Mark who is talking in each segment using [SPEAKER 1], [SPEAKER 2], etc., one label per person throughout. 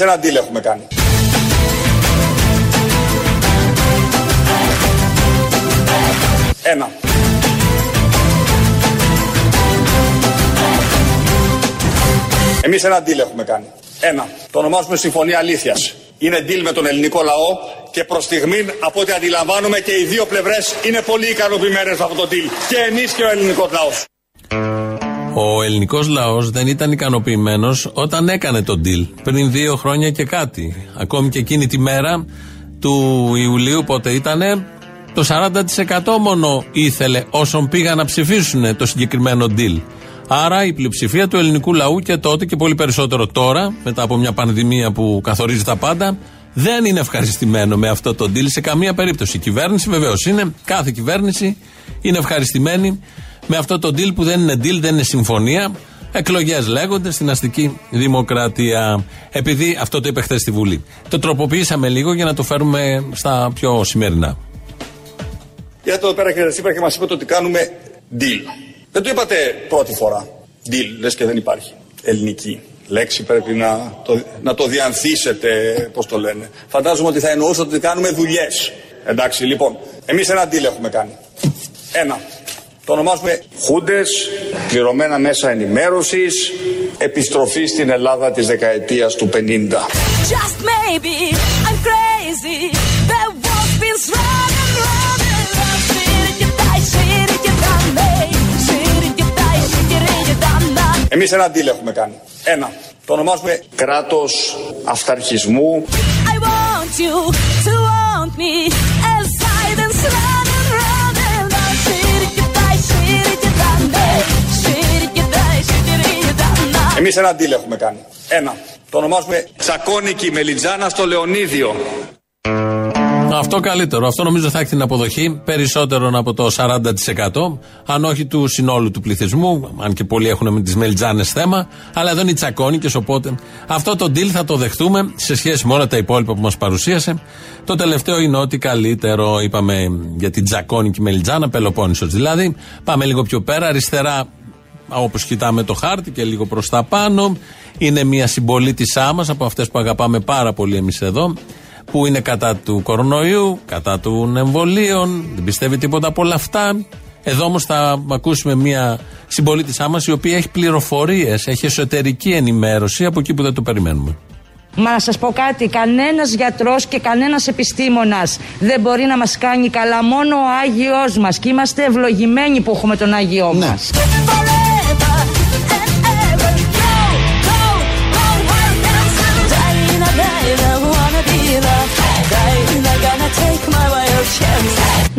[SPEAKER 1] Εμείς ένα deal έχουμε κάνει. Ένα. Εμείς ένα deal έχουμε κάνει. Ένα. Το ονομάζουμε Συμφωνία Αλήθειας. Είναι deal με τον ελληνικό λαό και προς στιγμήν από ό,τι αντιλαμβάνομαι και οι δύο πλευρές είναι πολύ ικανοποιημένες με αυτό το deal. Και εμείς και ο ελληνικός λαός.
[SPEAKER 2] Ο ελληνικός λαός δεν ήταν ικανοποιημένος όταν έκανε τον deal πριν δύο χρόνια και κάτι. Ακόμη και εκείνη τη μέρα του Ιουλίου, πότε ήτανε, το 40% μόνο ήθελε όσων πήγαν να ψηφίσουν το συγκεκριμένο deal. Άρα η πλειοψηφία του ελληνικού λαού και τότε και πολύ περισσότερο τώρα, μετά από μια πανδημία που καθορίζει τα πάντα, δεν είναι ευχαριστημένο με αυτό το deal σε καμία περίπτωση. Η κυβέρνηση βεβαίως είναι, κάθε κυβέρνηση είναι ευχαριστημένη με αυτό το deal που δεν είναι deal, δεν είναι συμφωνία. Εκλογές λέγονται στην αστική δημοκρατία. Επειδή αυτό το είπε χθες στη Βουλή. Το τροποποιήσαμε λίγο για να το φέρουμε στα πιο σημερινά.
[SPEAKER 1] Γιατί εδώ πέρα κύριε Τσίπρα και μας είπατε ότι κάνουμε deal. Δεν το είπατε πρώτη φορά. Deal, λες και δεν υπάρχει. Ελληνική λέξη πρέπει να το, να το διανθίσετε, πώς το λένε. Φαντάζομαι ότι θα εννοούσατε ότι κάνουμε δουλειές. Εντάξει, λοιπόν, εμείς ένα deal έχουμε κάνει. Ένα. Το ονομάζουμε χούντες, πληρωμένα μέσα ενημέρωσης, επιστροφή στην Ελλάδα της δεκαετίας του 50.
[SPEAKER 3] Just maybe I'm crazy. The world's been running, running, running. Σιρικιτάι, σιρικιτάμε. Σιρικιτάι, σιρικιτάμε.
[SPEAKER 1] Εμείς ένα deal έχουμε κάνει. Ένα. Το ονομάζουμε κράτος αυταρχισμού.
[SPEAKER 3] I want you to want me. And silence running,
[SPEAKER 1] Εμείς ένα deal έχουμε κάνει. Ένα. Το ονομάζουμε Τσακώνικη Μελιτζάνα στο Λεωνίδιο.
[SPEAKER 2] Αυτό καλύτερο. Αυτό νομίζω θα έχει την αποδοχή περισσότερο από το 40%, αν όχι του συνόλου του πληθυσμού, αν και πολλοί έχουν με τις μελιτζάνες θέμα. Αλλά εδώ είναι οι τσακώνικες, οπότε αυτό το deal θα το δεχτούμε σε σχέση με όλα τα υπόλοιπα που μας παρουσίασε. Το τελευταίο είναι ότι καλύτερο, είπαμε για την τσακώνικη μελιτζάνα, Πελοπόννησος δηλαδή. Πάμε λίγο πιο πέρα, αριστερά όπως κοιτάμε το χάρτη και λίγο προς τα πάνω. Είναι μια συμπολίτησά μας από αυτές που αγαπάμε πάρα πολύ εμείς εδώ που είναι κατά του κορονοϊού, κατά των εμβολίων, δεν πιστεύει τίποτα από όλα αυτά. Εδώ όμως θα ακούσουμε μια συμπολίτησά μας η οποία έχει πληροφορίες, έχει εσωτερική ενημέρωση από εκεί που δεν το περιμένουμε.
[SPEAKER 4] Μα να σας πω κάτι, κανένας γιατρός και κανένας επιστήμονας δεν μπορεί να μας κάνει καλά. Μόνο ο Άγιος μας. Και είμαστε ευλογημένοι που έχουμε τον Άγιό
[SPEAKER 5] Ναι.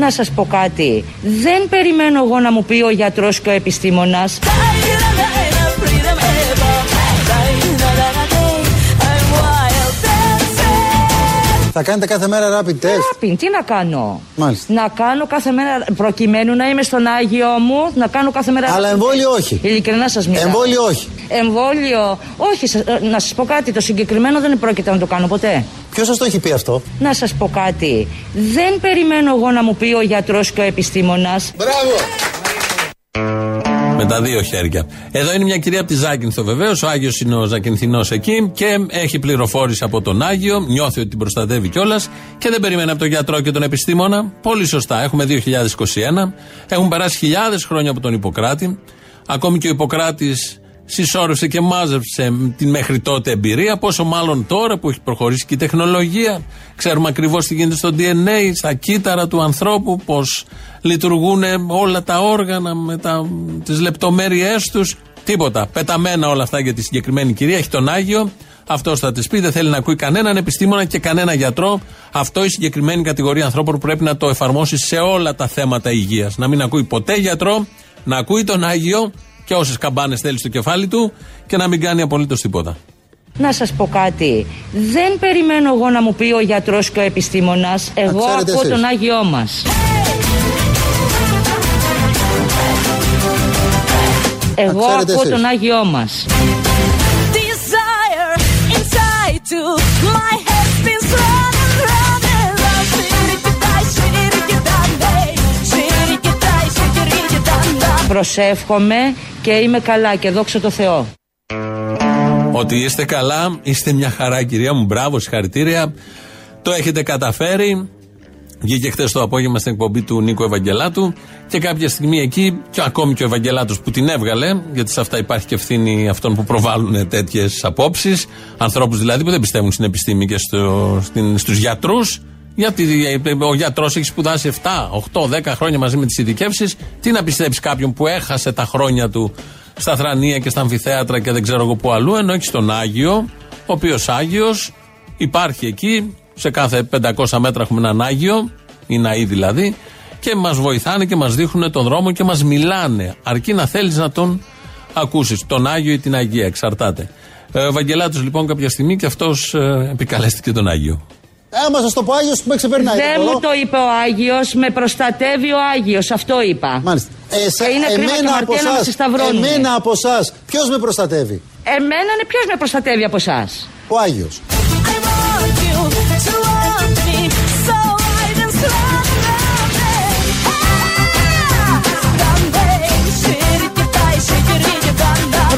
[SPEAKER 4] Να σας πω κάτι, δεν περιμένω εγώ να μου πει ο γιατρός και ο
[SPEAKER 3] επιστήμονας.
[SPEAKER 5] Θα κάνετε κάθε μέρα rapid test.
[SPEAKER 4] Πιν, τι να κάνω;
[SPEAKER 5] Μάλιστα.
[SPEAKER 4] Να κάνω κάθε μέρα, προκειμένου να είμαι στον Άγιο μου, να κάνω κάθε μέρα.
[SPEAKER 5] Αλλά εμβόλιο όχι.
[SPEAKER 4] Ειλικρινά σας μιλάω.
[SPEAKER 5] Εμβόλιο όχι.
[SPEAKER 4] Εμβόλιο, όχι, σα- ε, να σας πω κάτι, το συγκεκριμένο δεν πρόκειται να το κάνω ποτέ.
[SPEAKER 5] Ποιος σας το έχει πει αυτό;
[SPEAKER 4] Να σας πω κάτι. Δεν περιμένω εγώ να μου πει ο γιατρός και ο επιστήμονας.
[SPEAKER 5] Μπράβο.
[SPEAKER 2] Με τα δύο χέρια. Εδώ είναι μια κυρία από τη Ζάκυνθο βεβαίως. Ο Άγιος είναι ο Ζακυνθινό εκεί και έχει πληροφόρηση από τον Άγιο. Νιώθει ότι την προστατεύει κιόλας και δεν περιμένει από τον γιατρό και τον επιστήμονα. Πολύ σωστά. Έχουμε 2021. Έχουν περάσει χιλιάδες χρόνια από τον Ιπποκράτη. Ακόμη και ο Ιπποκράτης συσσόρευσε και μάζεψε την μέχρι τότε εμπειρία. Πόσο μάλλον τώρα που έχει προχωρήσει και η τεχνολογία. Ξέρουμε ακριβώς τι γίνεται στο DNA, στα κύτταρα του ανθρώπου, πώς λειτουργούν όλα τα όργανα με τις λεπτομέρειές τους. Τίποτα. Πεταμένα όλα αυτά για τη συγκεκριμένη κυρία. Έχει τον Άγιο. Αυτός θα της πει. Δεν θέλει να ακούει κανέναν επιστήμονα και κανένα γιατρό. Αυτό η συγκεκριμένη κατηγορία ανθρώπων που πρέπει να το εφαρμόσει σε όλα τα θέματα υγείας. Να μην ακούει ποτέ γιατρό, να ακούει τον Άγιο και όσε καμπάνες θέλει στο κεφάλι του και να μην κάνει απολύτως τίποτα.
[SPEAKER 4] Να σας πω κάτι. Δεν περιμένω εγώ να μου πει ο γιατρός και ο επιστήμονας. Εγώ
[SPEAKER 5] ξέρετε
[SPEAKER 4] ακούω
[SPEAKER 5] εσείς.
[SPEAKER 4] τον Άγιό μας. Εγώ
[SPEAKER 5] ξέρετε
[SPEAKER 4] ακούω
[SPEAKER 5] εσείς.
[SPEAKER 4] τον Άγιό μας.
[SPEAKER 3] Desire inside too. My head's been running, running, running. Shirikidai, shirikidai, shirikidai, shirikidai.
[SPEAKER 4] Προσεύχομαι και είμαι καλά και δόξα τω Θεώ.
[SPEAKER 2] Ο Ότι είστε καλά, είστε μια χαρά, κυρία μου. Μπράβο, συγχαρητήρια. Το έχετε καταφέρει. Βγήκε χθες το απόγευμα στην εκπομπή του Νίκο Ευαγγελάτου και κάποια στιγμή εκεί, και ακόμη και ο Ευαγγελάτος που την έβγαλε, γιατί σε αυτά υπάρχει και ευθύνη αυτών που προβάλλουν τέτοιες απόψεις, ανθρώπους δηλαδή που δεν πιστεύουν στην επιστήμη και στο, στους γιατρούς, γιατί ο γιατρός έχει σπουδάσει 7, 8, 10 χρόνια μαζί με τις ειδικεύσεις. Τι να πιστέψει κάποιον που έχασε τα χρόνια του στα θρανία και στα αμφιθέατρα και δεν ξέρω εγώ που αλλού, ενώ έχει τον Άγιο, ο οποίος Άγιος υπάρχει εκεί, σε κάθε 500 μέτρα έχουμε έναν Άγιο, ή ναή δηλαδή, και μας βοηθάνε και μας δείχνουν τον δρόμο και μας μιλάνε. Αρκεί να θέλεις να τον ακούσεις. Τον Άγιο ή την Αγία, εξαρτάται. Ε, Ο Ευαγγελάτος λοιπόν κάποια στιγμή και αυτός επικαλέστηκε τον Άγιο.
[SPEAKER 5] Άμα σας το πω Άγιος που με ξεπερνάει.
[SPEAKER 4] Δεν
[SPEAKER 5] μπορώ.
[SPEAKER 4] μου το είπε ο Άγιος, με προστατεύει ο Άγιος, αυτό είπα.
[SPEAKER 5] Μάλιστα. Ε, σε-
[SPEAKER 4] Και είναι κρίμα και
[SPEAKER 5] εμένα από
[SPEAKER 4] αμαρτία να μας
[SPEAKER 5] εσά.
[SPEAKER 4] συσταυρώνουν.
[SPEAKER 5] Εμένα από εσάς. Ποιος με προστατεύει;
[SPEAKER 4] Εμένα είναι ποιος με προστατεύει από εσάς;
[SPEAKER 5] Ο Άγιος.
[SPEAKER 3] I want you to want me, so I dance love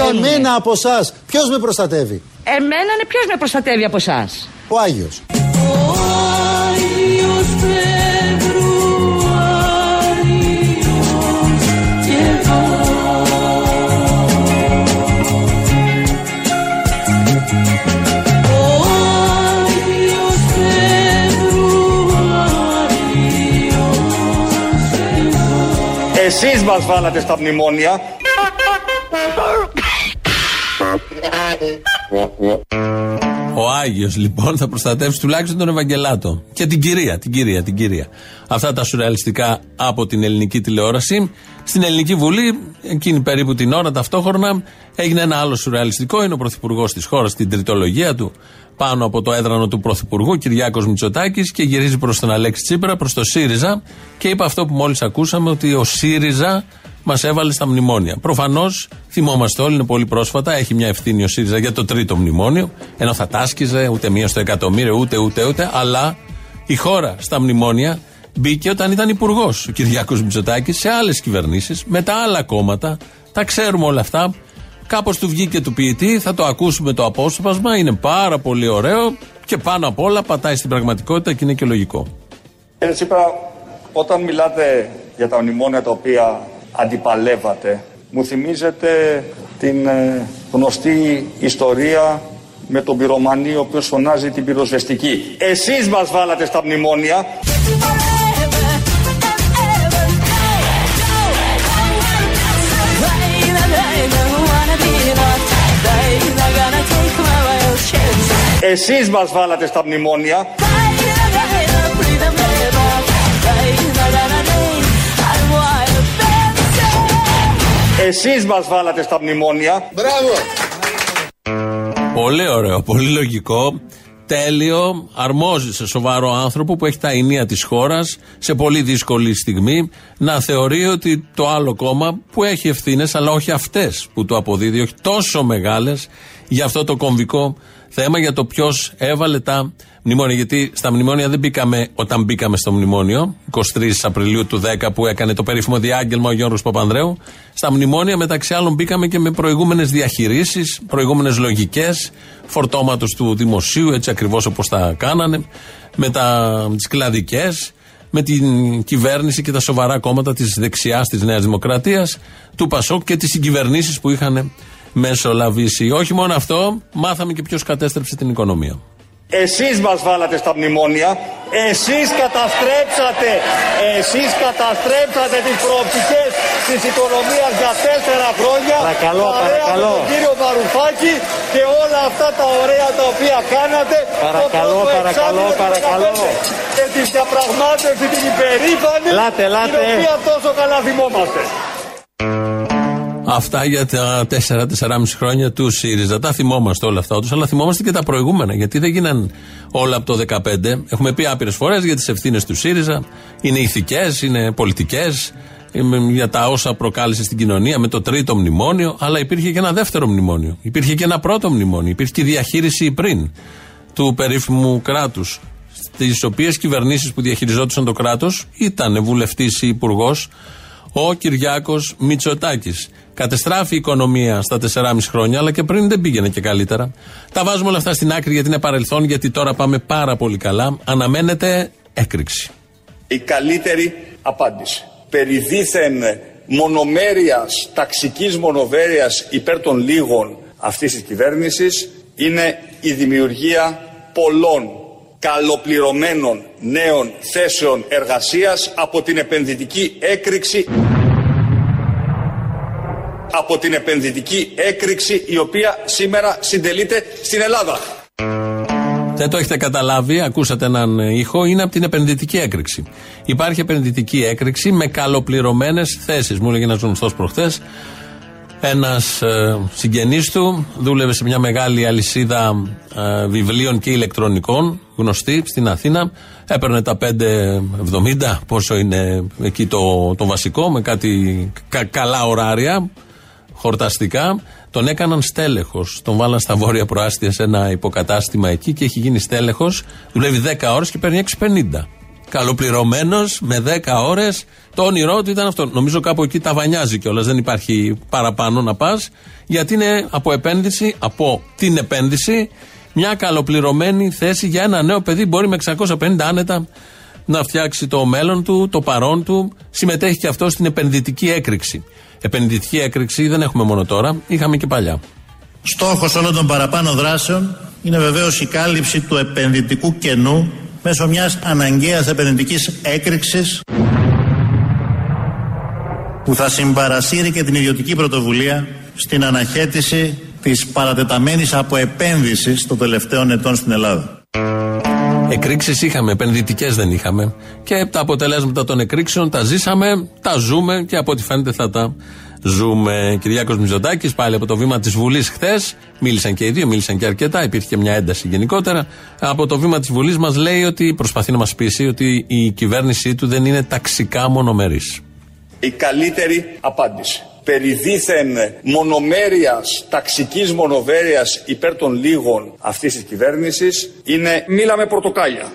[SPEAKER 5] Εμένα από εσάς. Ποιος με προστατεύει;
[SPEAKER 4] Εμένα είναι ποιος με προστατεύει από εσάς;
[SPEAKER 5] Ο Άγιος.
[SPEAKER 1] Εσείς μας βάλατε στα μνημόνια.
[SPEAKER 2] Ο Άγιος λοιπόν θα προστατεύσει τουλάχιστον τον Ευαγγελάτο. Και την κυρία, την κυρία, την κυρία. Αυτά τα σουρεαλιστικά από την ελληνική τηλεόραση. Στην Ελληνική Βουλή, εκείνη περίπου την ώρα ταυτόχρονα, έγινε ένα άλλο σουρεαλιστικό. Είναι ο Πρωθυπουργός της χώρας, στην τριτολογία του, πάνω από το έδρανο του Πρωθυπουργού, Κυριάκος Μητσοτάκης, και γυρίζει προς τον Αλέξη Τσίπρα, προς το ΣΥΡΙΖΑ, και είπε αυτό που μόλις ακούσαμε, ότι ο ΣΥΡΙΖΑ μας έβαλε στα μνημόνια. Προφανώς, θυμόμαστε όλοι, είναι πολύ πρόσφατα, έχει μια ευθύνη ο ΣΥΡΙΖΑ για το τρίτο μνημόνιο, ενώ θα τάσκιζε ούτε μία στο εκατομμύριο, ούτε, ούτε, ούτε, αλλά η χώρα στα μνημόνια μπήκε όταν ήταν υπουργός ο Κυριάκος Μητσοτάκης σε άλλες κυβερνήσεις, με τα άλλα κόμματα. Τα ξέρουμε όλα αυτά. Κάπως του βγήκε του ποιητή, θα το ακούσουμε το απόσπασμα, είναι πάρα πολύ ωραίο και πάνω απ' όλα πατάει στην πραγματικότητα και είναι και λογικό.
[SPEAKER 1] Κύριε Τσίπρα, όταν μιλάτε για τα μνημόνια τα οποία αντιπαλεύατε, μου θυμίζετε την ε, γνωστή ιστορία με τον πυρομανί ο οποίος φωνάζει την πυροσβεστική. Εσείς μας βάλατε στα μνημόνια. Εσείς μας βάλατε στα μνημόνια Εσείς μας βάλατε στα μνημόνια.
[SPEAKER 2] Πολύ ωραίο, πολύ λογικό. Τέλειο, αρμόζει σε σοβαρό άνθρωπο που έχει τα ενία της χώρας σε πολύ δύσκολη στιγμή να θεωρεί ότι το άλλο κόμμα που έχει ευθύνες, αλλά όχι αυτές που του αποδίδει, όχι τόσο μεγάλες για αυτό το κομβικό θέμα, για το ποιος έβαλε τα μνημόνια. Γιατί στα μνημόνια δεν μπήκαμε όταν μπήκαμε στο μνημόνιο, 23 Απριλίου του 10 που έκανε το περίφημο διάγγελμα ο Γιώργος Παπανδρέου. Στα μνημόνια μεταξύ άλλων μπήκαμε και με προηγούμενες διαχειρήσει, προηγούμενες λογικές φορτώματος του δημοσίου, έτσι ακριβώς όπως τα κάνανε, με τις κλαδικές, με την κυβέρνηση και τα σοβαρά κόμματα της δεξιάς της Νέας Δημοκρατίας, του Πασόκ και τις συγκυβερνήσεις που είχαν μεσολαβήσει. Όχι μόνο αυτό, μάθαμε και ποιος κατέστρεψε την οικονομία.
[SPEAKER 1] Εσείς μας βάλατε στα μνημόνια, εσείς καταστρέψατε, εσείς καταστρέψατε τις προοπτικές της οικονομίας για τέσσερα χρόνια.
[SPEAKER 5] Παρακαλώ,
[SPEAKER 1] παρέα
[SPEAKER 5] παρακαλώ.
[SPEAKER 1] Με τον κύριο Βαρουφάκη και όλα αυτά τα ωραία τα οποία κάνατε.
[SPEAKER 5] Παρακαλώ,
[SPEAKER 1] το πρώτο
[SPEAKER 5] παρακαλώ,
[SPEAKER 1] εξάμηνο του
[SPEAKER 5] παρακαλώ.
[SPEAKER 1] 2015. Και της διαπραγμάτευσης την υπερήφανη,
[SPEAKER 5] Λάτε, λάτε.
[SPEAKER 1] την οποία τόσο καλά θυμόμαστε.
[SPEAKER 2] Αυτά για τα 4-4,5 χρόνια τους ΣΥΡΙΖΑ. Τα θυμόμαστε όλα αυτά, όντως, αλλά θυμόμαστε και τα προηγούμενα. Γιατί δεν γίναν όλα από το 2015. Έχουμε πει άπειρες φορές για τις ευθύνες του ΣΥΡΙΖΑ. Είναι ηθικές, είναι πολιτικές, για τα όσα προκάλεσε στην κοινωνία με το τρίτο μνημόνιο. Αλλά υπήρχε και ένα δεύτερο μνημόνιο. Υπήρχε και ένα πρώτο μνημόνιο. Υπήρχε και η διαχείριση πριν του περίφημου κράτους. Στις οποίες κυβερνήσεις που διαχειριζόντουσαν το κράτος ήταν βουλευτής ή υπουργός Ο Κυριάκος Μητσοτάκης. Κατεστράφει η οικονομία στα 4,5 χρόνια, αλλά και πριν δεν πήγαινε και καλύτερα. Τα βάζουμε όλα αυτά στην άκρη γιατί είναι παρελθόν, γιατί τώρα πάμε πάρα πολύ καλά. Αναμένεται έκρηξη.
[SPEAKER 1] Η καλύτερη απάντηση. Περί δίθεν μονομέρειας, ταξικής μονοβέρειας υπέρ των λίγων αυτής της κυβέρνησης είναι η δημιουργία πολλών καλοπληρωμένων νέων θέσεων εργασίας από την επενδυτική έκρηξη από την επενδυτική έκρηξη η οποία σήμερα συντελείται στην Ελλάδα.
[SPEAKER 2] Δεν το έχετε καταλάβει, ακούσατε έναν ήχο, είναι από την επενδυτική έκρηξη. Υπάρχει επενδυτική έκρηξη με καλοπληρωμένες θέσεις. Μου έλεγε ένας γνωστός προχθές, ένας ε, συγγενής του δούλευε σε μια μεγάλη αλυσίδα ε, βιβλίων και ηλεκτρονικών, γνωστή στην Αθήνα. Έπαιρνε τα 5,70, πόσο είναι εκεί το, το βασικό, με κάτι κα- καλά ωράρια, χορταστικά. Τον έκαναν στέλεχος. Τον βάλαν στα βόρεια προάστια σε ένα υποκατάστημα εκεί και έχει γίνει στέλεχος. Δουλεύει 10 ώρες και παίρνει 6,50. Καλοπληρωμένος με 10 ώρες. Το όνειρό του ήταν αυτό. Νομίζω κάπου εκεί τα βανιάζει κιόλας. Δεν υπάρχει παραπάνω να πας. Γιατί είναι από επένδυση, από την επένδυση, μια καλοπληρωμένη θέση για ένα νέο παιδί. Μπορεί με 650 άνετα να φτιάξει το μέλλον του, το παρόν του. Συμμετέχει και αυτό στην επενδυτική έκρηξη. Επενδυτική έκρηξη δεν έχουμε μόνο τώρα, είχαμε και παλιά.
[SPEAKER 6] Στόχος όλων των παραπάνω δράσεων είναι βεβαίως η κάλυψη του επενδυτικού κενού μέσω μιας αναγκαίας επενδυτικής έκρηξης που θα συμπαρασύρει και την ιδιωτική πρωτοβουλία στην αναχέτηση της παρατεταμένης αποεπένδυσης των τελευταίων ετών στην Ελλάδα.
[SPEAKER 2] Εκρήξεις είχαμε, επενδυτικές δεν είχαμε. Και τα αποτελέσματα των εκρήξεων τα ζήσαμε, τα ζούμε και από ό,τι φαίνεται θα τα ζούμε. Κυριάκος Μιζωτάκη, πάλι από το βήμα της Βουλής χθες, μίλησαν και οι δύο, μίλησαν και αρκετά, υπήρχε και μια ένταση γενικότερα. Από το βήμα της Βουλής μας λέει ότι προσπαθεί να μας πείσει ότι η κυβέρνησή του δεν είναι ταξικά μονομερής.
[SPEAKER 1] Η καλύτερη απάντηση. Περί δίθεν μονομέρειας, ταξικής μονοβέρειας υπέρ των λίγων αυτής της κυβέρνησης είναι μίλα με πορτοκάλια.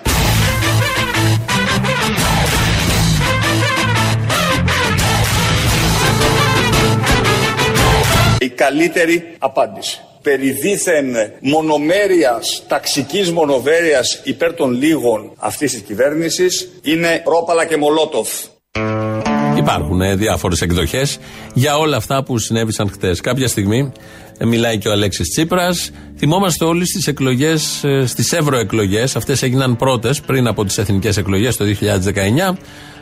[SPEAKER 1] Η καλύτερη απάντηση. Περί δίθεν μονομέρειας, ταξικής μονοβέρειας υπέρ των λίγων αυτής της κυβέρνησης είναι ρόπαλα και μολότοφ.
[SPEAKER 2] Υπάρχουν διάφορες εκδοχές για όλα αυτά που συνέβησαν χτες. Κάποια στιγμή ε, μιλάει και ο Αλέξης Τσίπρας. Θυμόμαστε όλοι στις εκλογές, στις ευρωεκλογές. Αυτές έγιναν πρώτες πριν από τις εθνικές εκλογές το 2019.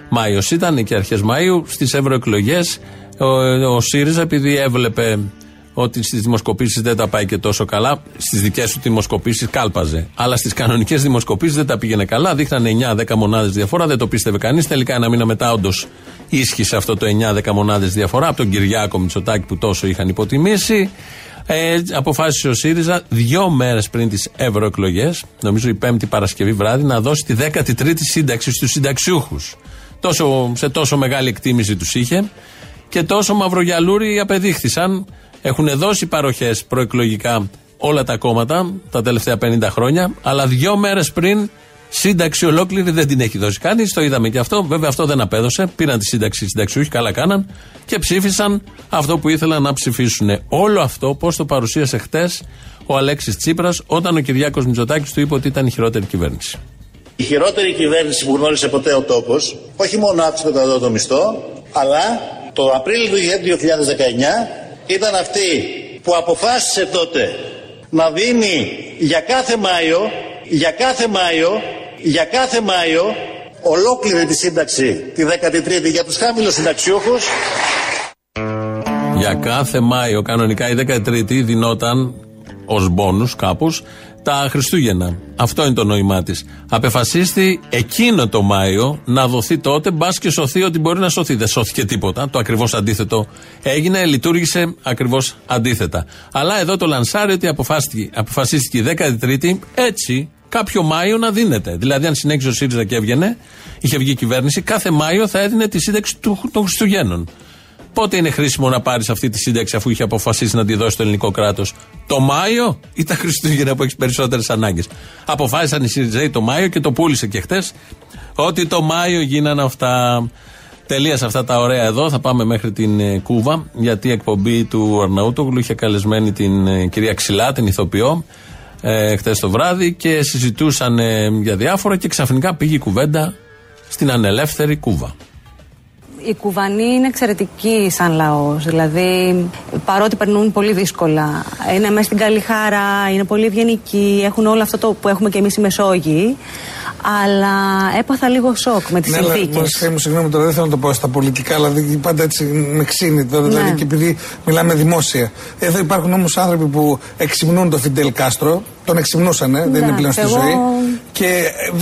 [SPEAKER 2] Μάιος ήταν και αρχές Μαου. Στις ευρωεκλογές ο, ο ΣΥΡΙΖΑ, επειδή έβλεπε ότι στις δημοσκοπήσεις δεν τα πάει και τόσο καλά, στις δικές του δημοσκοπήσεις κάλπαζε. Αλλά στις κανονικές δημοσκοπήσεις δεν τα πήγαινε καλά, δείχνανε 9-10 μονάδες διαφορά, δεν το πίστευε κανείς. Τελικά ένα μήνα μετά, όντως ίσχυσε αυτό το 9-10 μονάδες διαφορά από τον Κυριάκο Μητσοτάκη που τόσο είχαν υποτιμήσει. Ε, αποφάσισε ο ΣΥΡΙΖΑ δύο μέρες πριν τις ευρωεκλογές, νομίζω η Πέμπτη Παρασκευή βράδυ, να δώσει τη 13η σύνταξη στους συνταξιούχους. Τόσο, σε τόσο μεγάλη εκτίμηση τους είχε και τόσο μαυρογιαλούροι απεδείχθησαν. Έχουν δώσει παροχές προεκλογικά όλα τα κόμματα τα τελευταία 50 χρόνια, αλλά δύο μέρες πριν σύνταξη ολόκληρη δεν την έχει δώσει κανείς. Το είδαμε και αυτό. Βέβαια αυτό δεν απέδωσε. Πήραν τη σύνταξη οι συνταξιούχοι, καλά κάναν και ψήφισαν αυτό που ήθελαν να ψηφίσουν. Όλο αυτό πώς το παρουσίασε χτες ο Αλέξης Τσίπρας όταν ο Κυριάκος Μητσοτάκης του είπε ότι ήταν η χειρότερη κυβέρνηση.
[SPEAKER 6] Η χειρότερη κυβέρνηση που γνώρισε ποτέ ο τόπος, όχι μόνο αύξησε το κατώτατο μισθό, αλλά το Απρίλιο του 2019 ήταν αυτή που αποφάσισε τότε να δίνει για κάθε Μάιο, για κάθε Μάιο, για κάθε Μάιο ολόκληρη τη σύνταξη, τη 13η για τους χαμηλούς συνταξιούχους.
[SPEAKER 2] Για κάθε Μάιο, κανονικά η 13η δινόταν ως μπόνους κάπου τα Χριστούγεννα. Αυτό είναι το νόημά της. Απεφασίστη εκείνο το Μάιο να δοθεί τότε, μπας και σωθεί ότι μπορεί να σωθεί. Δεν σώθηκε τίποτα. Το ακριβώς αντίθετο έγινε, λειτουργήσε ακριβώς αντίθετα. Αλλά εδώ το λανσάρι ότι αποφάσιστηκε, αποφασίστηκε η 13η έτσι κάποιο Μάιο να δίνεται. Δηλαδή, αν συνέχιζε ο ΣΥΡΙΖΑ και έβγαινε, είχε βγει η κυβέρνηση, κάθε Μάιο θα έδινε τη σύνταξη του, των Χριστουγέννων. Πότε είναι χρήσιμο να πάρεις αυτή τη σύνταξη αφού είχε αποφασίσει να τη δώσει το ελληνικό κράτος, Το Μάιο ή τα Χριστούγεννα που έχεις περισσότερες ανάγκες; Αποφάσισαν οι ΣΥΡΙΖΑΙ το Μάιο και το πούλησε και χτες ότι το Μάιο γίνανε αυτά. Τελεία σε αυτά τα ωραία εδώ. Θα πάμε μέχρι την ε, Κούβα, γιατί η εκπομπή του Αρναούτογλου είχε καλεσμένη την ε, κυρία Ξυλά, την ηθοποιό, ε, χτες το βράδυ και συζητούσαν ε, για διάφορα και ξαφνικά πήγε η κουβέντα στην ανελεύθερη Κούβα.
[SPEAKER 7] Οι Κουβανοί είναι εξαιρετικοί σαν λαός, δηλαδή παρότι περνούν πολύ δύσκολα, είναι μέσα στην καλή χαρά, είναι πολύ ευγενικοί, έχουν όλο αυτό το που έχουμε και εμείς οι Μεσόγειοι, αλλά έπαθα λίγο σοκ με τις
[SPEAKER 8] Ναι, αλλά
[SPEAKER 7] συνθήκες.
[SPEAKER 8] μας θέλει μου συγγνώμη τώρα, δεν θέλω να το πω στα πολιτικά, αλλά δεν- πάντα έτσι με ξύνει τώρα, δηλαδή
[SPEAKER 7] Ναι.
[SPEAKER 8] και επειδή μιλάμε δημόσια. Εδώ υπάρχουν όμως άνθρωποι που εξυμνούν τον Φιντέλ Κάστρο, τον εξυμνούσαν, δεν είναι πλέον στη
[SPEAKER 7] εγώ-
[SPEAKER 8] ζωή, και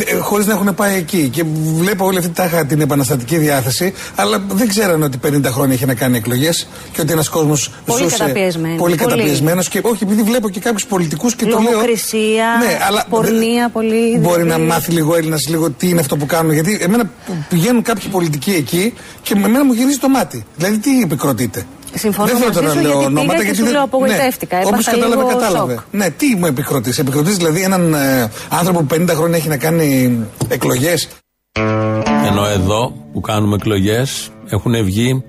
[SPEAKER 8] ε, χωρίς να έχουν πάει εκεί. Και βλέπω όλη αυτή τάχα την επαναστατική διάθεση, αλλά δεν ξέρανε ότι 50 χρόνια είχε να κάνει εκλογές και ότι ένας κόσμος
[SPEAKER 7] Πολύ
[SPEAKER 8] ζούσε.
[SPEAKER 7] καταπιεσμένος,
[SPEAKER 8] Πολύ
[SPEAKER 7] πολύ.
[SPEAKER 8] καταπιεσμένος και όχι, επειδή βλέπω και κάποιους πολιτικούς και το λέω.
[SPEAKER 7] Λογοκρισία,
[SPEAKER 8] Ναι, αλλά
[SPEAKER 7] πορνεία πολύ.
[SPEAKER 8] Μπορεί
[SPEAKER 7] δηλαδή.
[SPEAKER 8] να μάθει λίγο Έλληνας λίγο τι είναι αυτό που κάνουν. Γιατί εμένα πηγαίνουν κάποιοι πολιτικοί εκεί και με εμένα μου γυρίζει το μάτι. Δηλαδή τι επικροτείτε;
[SPEAKER 7] Συμφωνώ
[SPEAKER 8] δεν θέλω
[SPEAKER 7] μαζί
[SPEAKER 8] τώρα
[SPEAKER 7] σου,
[SPEAKER 8] να λέω
[SPEAKER 7] γιατί πήγα
[SPEAKER 8] ονόματα
[SPEAKER 7] και
[SPEAKER 8] γιατί
[SPEAKER 7] σου
[SPEAKER 8] δεν-
[SPEAKER 7] λέω, απογοητεύτηκα.
[SPEAKER 8] Ναι,
[SPEAKER 7] Έπαθα
[SPEAKER 8] Όπως κατάλαβε,
[SPEAKER 7] λίγο
[SPEAKER 8] κατάλαβε.
[SPEAKER 7] σοκ.
[SPEAKER 8] Ναι, τι μου επικροτεί. Επικροτεί δηλαδή έναν ε, άνθρωπο που 50 χρόνια έχει να κάνει εκλογές.
[SPEAKER 2] Ενώ εδώ που κάνουμε εκλογές έχουν βγει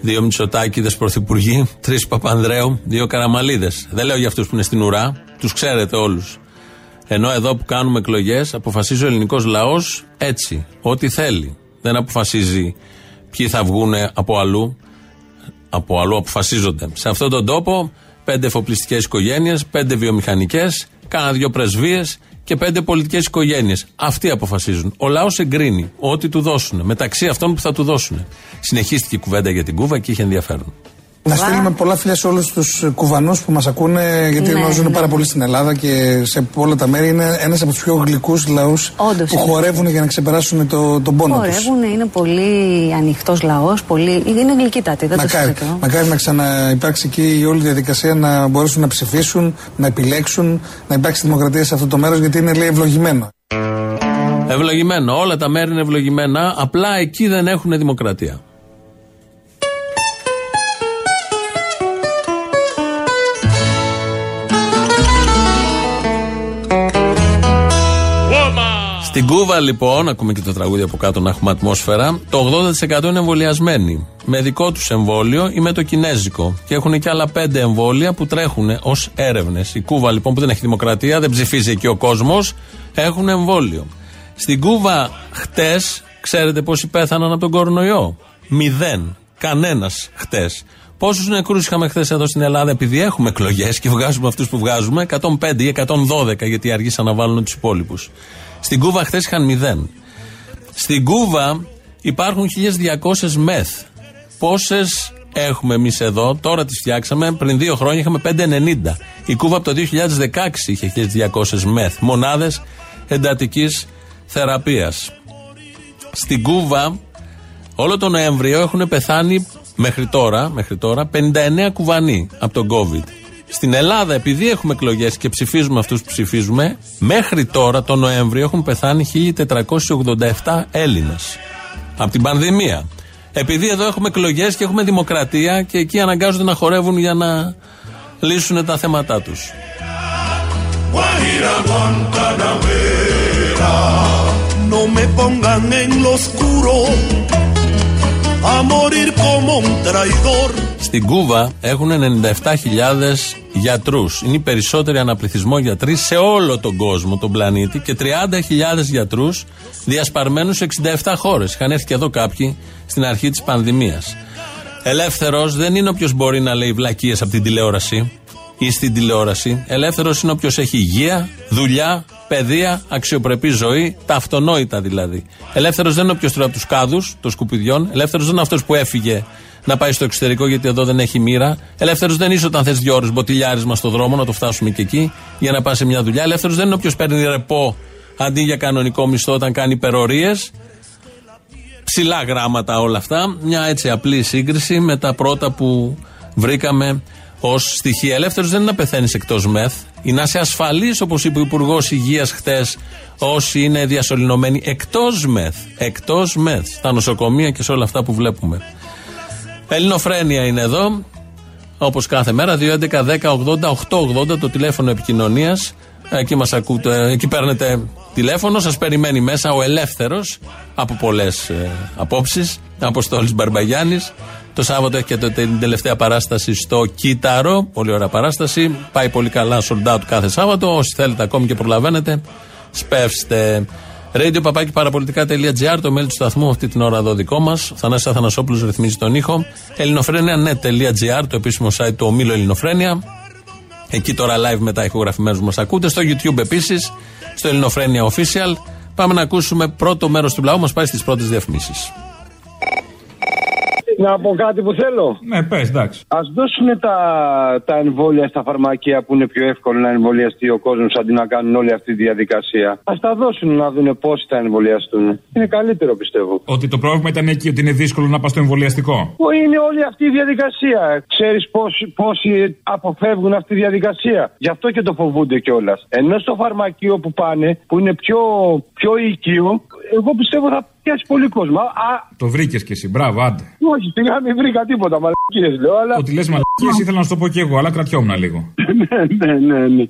[SPEAKER 2] δύο Μητσοτάκηδες πρωθυπουργοί, τρεις Παπανδρέου, δύο Καραμαλίδες. Δεν λέω για αυτούς που είναι στην ουρά, τους ξέρετε όλους. Ενώ εδώ που κάνουμε εκλογές αποφασίζει ο ελληνικός λαός έτσι, ό,τι θέλει. Δεν αποφασίζει ποιοι θα βγουν από αλλού. Από αλλού αποφασίζονται. Σε αυτόν τον τόπο, πέντε εφοπλιστικές οικογένειες, πέντε βιομηχανικές, κάνα δύο πρεσβείες και πέντε πολιτικές οικογένειες. Αυτοί αποφασίζουν. Ο λαός εγκρίνει ό,τι του δώσουν, μεταξύ αυτών που θα του δώσουν. Συνεχίστηκε η κουβέντα για την Κούβα και είχε ενδιαφέρον.
[SPEAKER 8] Να στείλουμε πολλά φιλιά σε όλους τους κουβανούς που μας ακούνε, γιατί
[SPEAKER 7] Ναι,
[SPEAKER 8] ναι, ζουν
[SPEAKER 7] ναι.
[SPEAKER 8] πάρα πολύ στην Ελλάδα και σε όλα τα μέρη. Είναι ένας από τους πιο γλυκούς λαούς
[SPEAKER 7] Όντως
[SPEAKER 8] που
[SPEAKER 7] είναι.
[SPEAKER 8] χορεύουν για να ξεπεράσουν το, τον πόνο τους.
[SPEAKER 7] Χορεύουν, είναι πολύ ανοιχτός λαός, πολύ... είναι γλυκύτατοι, δεν το
[SPEAKER 8] Μακάρι,
[SPEAKER 7] συζητώ.
[SPEAKER 8] μακάρι να ξαναυπάρξει εκεί η όλη διαδικασία να μπορέσουν να ψηφίσουν, να επιλέξουν, να υπάρξει δημοκρατία σε αυτό το μέρος γιατί είναι λέει ευλογημένο.
[SPEAKER 2] Ευλογημένο. Όλα τα μέρη είναι ευλογημένα. Απλά εκεί δεν έχουν δημοκρατία. Στην Κούβα λοιπόν, ακούμε και το τραγούδι από κάτω να έχουμε ατμόσφαιρα, το 80% είναι εμβολιασμένοι. Με δικό τους εμβόλιο ή με το κινέζικο. Και έχουν και άλλα πέντε εμβόλια που τρέχουν ως έρευνες. Η Κούβα λοιπόν που δεν έχει δημοκρατία, δεν ψηφίζει εκεί ο κόσμος, έχουν εμβόλιο. Στην Κούβα χτες, ξέρετε πόσοι πέθαναν από τον κορονοϊό; Μηδέν. Κανένας χτες. Πόσους νεκρούς είχαμε χθες εδώ στην Ελλάδα, επειδή έχουμε εκλογές και βγάζουμε αυτούς που βγάζουμε, 105 ή 112, γιατί αργήσαν να βάλουν τους υπόλοιπους. Στην Κούβα χθες είχαν μηδέν. Στην Κούβα υπάρχουν 1200 μεθ. Πόσες έχουμε εμείς εδώ, τώρα τις φτιάξαμε, πριν δύο χρόνια είχαμε 590. Η Κούβα από το 2016 είχε 1200 μεθ, μονάδες εντατικής θεραπείας. Στην Κούβα, όλο τον Νοέμβριο έχουν πεθάνει μέχρι τώρα, μέχρι τώρα 59 κουβανοί από τον COVID. Στην Ελλάδα, επειδή έχουμε εκλογές και ψηφίζουμε αυτούς που ψηφίζουμε, μέχρι τώρα τον Νοέμβριο έχουν πεθάνει 1487 Έλληνες. Από την πανδημία. Επειδή εδώ έχουμε εκλογές και έχουμε δημοκρατία και εκεί αναγκάζονται να χορεύουν για να λύσουν τα θέματα τους.
[SPEAKER 9] No me pongan en lo oscuro a morir como un traidor.
[SPEAKER 2] Στην Κούβα έχουν 97.000 γιατρούς. Είναι οι περισσότεροι αναπληθυσμό γιατροί σε όλο τον κόσμο, τον πλανήτη και 30.000 γιατρούς διασπαρμένους σε 67 χώρες. Είχαν έρθει και εδώ κάποιοι στην αρχή της πανδημίας. Ελεύθερος δεν είναι όποιος μπορεί να λέει βλακίες από την τηλεόραση ή στην τηλεόραση. Ελεύθερος είναι όποιος έχει υγεία, δουλειά, παιδεία, αξιοπρεπή ζωή, τα αυτονόητα δηλαδή. Ελεύθερος δεν είναι όποιος τρώει από τους κάδους των σκουπιδιών. Ελεύθερος δεν είναι αυτός που έφυγε να πάει στο εξωτερικό γιατί εδώ δεν έχει μοίρα. Ελεύθερος δεν είσαι όταν θες δύο ώρες μποτιλιάρισμα στο δρόμο, να το φτάσουμε και εκεί για να πας σε μια δουλειά. Ελεύθερος δεν είναι όποιος παίρνει ρεπό αντί για κανονικό μισθό όταν κάνει υπερορίες. Ψηλά γράμματα όλα αυτά. Μια έτσι απλή σύγκριση με τα πρώτα που βρήκαμε ως στοιχεία. Ελεύθερος δεν είναι να πεθαίνεις εκτός μεθ. Είναι να είσαι ασφαλής, όπως είπε ο Υπουργός Υγείας χτες, όσοι είναι διασωληνωμένοι εκτός μεθ. Εκτός μεθ. Στα νοσοκομεία και σε όλα αυτά που βλέπουμε. Ελληνοφρένεια είναι εδώ. Όπως κάθε μέρα, 2.11.10.80.880 το τηλέφωνο επικοινωνίας. Εκεί μας ακούτε, εκεί παίρνετε τηλέφωνο, σας περιμένει μέσα ο ελεύθερος από πολλές ε, απόψεις, Αποστόλης Μπαρμπαγιάννης. Το Σάββατο έχει και το- την τελευταία παράσταση στο Κύτταρο. Πολύ ωραία παράσταση. Πάει πολύ καλά, sold out κάθε Σάββατο. Όσοι θέλετε ακόμη και προλαβαίνετε, σπεύστε. Radio παπάκι παραπολιτικά.gr, το mail του σταθμού αυτή την ώρα εδώ δικό μας. Θανάσης Αθανασόπουλος ρυθμίζει τον ήχο. ελληνοφρένια.net.gr, το επίσημο site του ομίλου Ελληνοφρένια. Εκεί τώρα live μετά ηχογραφημένους μας ακούτε. Στο YouTube επίσης, στο Ελληνοφρένια Official. Πάμε να ακούσουμε πρώτο μέρος του λαού μας πάει στις πρώτες διαφημίσεις.
[SPEAKER 10] Να πω κάτι που θέλω.
[SPEAKER 11] Ναι, πες, εντάξει.
[SPEAKER 10] Α δώσουν τα, τα εμβόλια στα φαρμακεία που είναι πιο εύκολο να εμβολιαστεί ο κόσμος αντί να κάνουν όλη αυτή τη διαδικασία. Α τα δώσουν να δουν πόσοι θα εμβολιαστούν. Είναι καλύτερο πιστεύω.
[SPEAKER 11] Ότι το πρόβλημα ήταν εκεί, ότι είναι δύσκολο να πας στο εμβολιαστικό.
[SPEAKER 10] Πού είναι όλη αυτή η διαδικασία. Ξέρεις πόσοι, πόσοι αποφεύγουν αυτή τη διαδικασία. Γι' αυτό και το φοβούνται κιόλας. Ενώ στο φαρμακείο που πάνε, που είναι πιο, πιο οικείο, εγώ πιστεύω θα πιάσει πολύ κόσμο. Α,
[SPEAKER 11] Το βρήκες κι εσύ, μπράβο, άντε.
[SPEAKER 10] όχι, σιγά μην βρήκα τίποτα, μαλακίες λέω, αλλά.
[SPEAKER 11] Ότι λες μαλακίες ήθελα να σου το πω κι εγώ, αλλά κρατιόμουν λίγο.
[SPEAKER 10] ναι, ναι, ναι.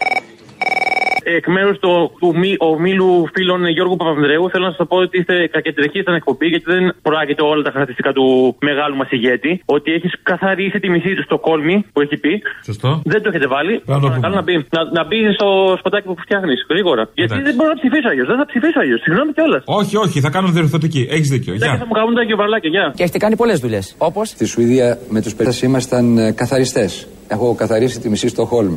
[SPEAKER 12] Εκ μέρους του, του μη, ομίλου φίλων Γιώργου Παπανδρέου, θέλω να σας πω ότι είστε κακεντρεχεί στην εκπομπή, γιατί δεν προάγεται όλα τα χαρακτηριστικά του μεγάλου μας ηγέτη. Ότι έχεις καθαρίσει τη μισή του στο κόλμη που έχει πει.
[SPEAKER 11] Σωστό.
[SPEAKER 12] Δεν το έχετε βάλει.
[SPEAKER 11] Πρέπει να το
[SPEAKER 12] Παρακαλώ
[SPEAKER 11] πούμε.
[SPEAKER 12] να μπει, να, να μπει στο σποτάκι που φτιάχνεις γρήγορα. Γιατί δεν μπορώ να ψηφίσω αλλιώς. Δεν θα ψηφίσω αλλιώς. Συγγνώμη κιόλας.
[SPEAKER 11] Όχι, όχι, θα κάνω διορθωτική. Έχεις δίκιο.
[SPEAKER 12] Δεν θα
[SPEAKER 11] Γεια.
[SPEAKER 12] μου κάνουν τα γιοβαρλάκια, γεια.
[SPEAKER 13] Και έχετε κάνει πολλές δουλειές. Όπως;
[SPEAKER 14] Στη Σουηδία με τους παιδες ήμασταν ε, καθαριστές. Έχω καθαρίσει τη μισή στο Χόλμ.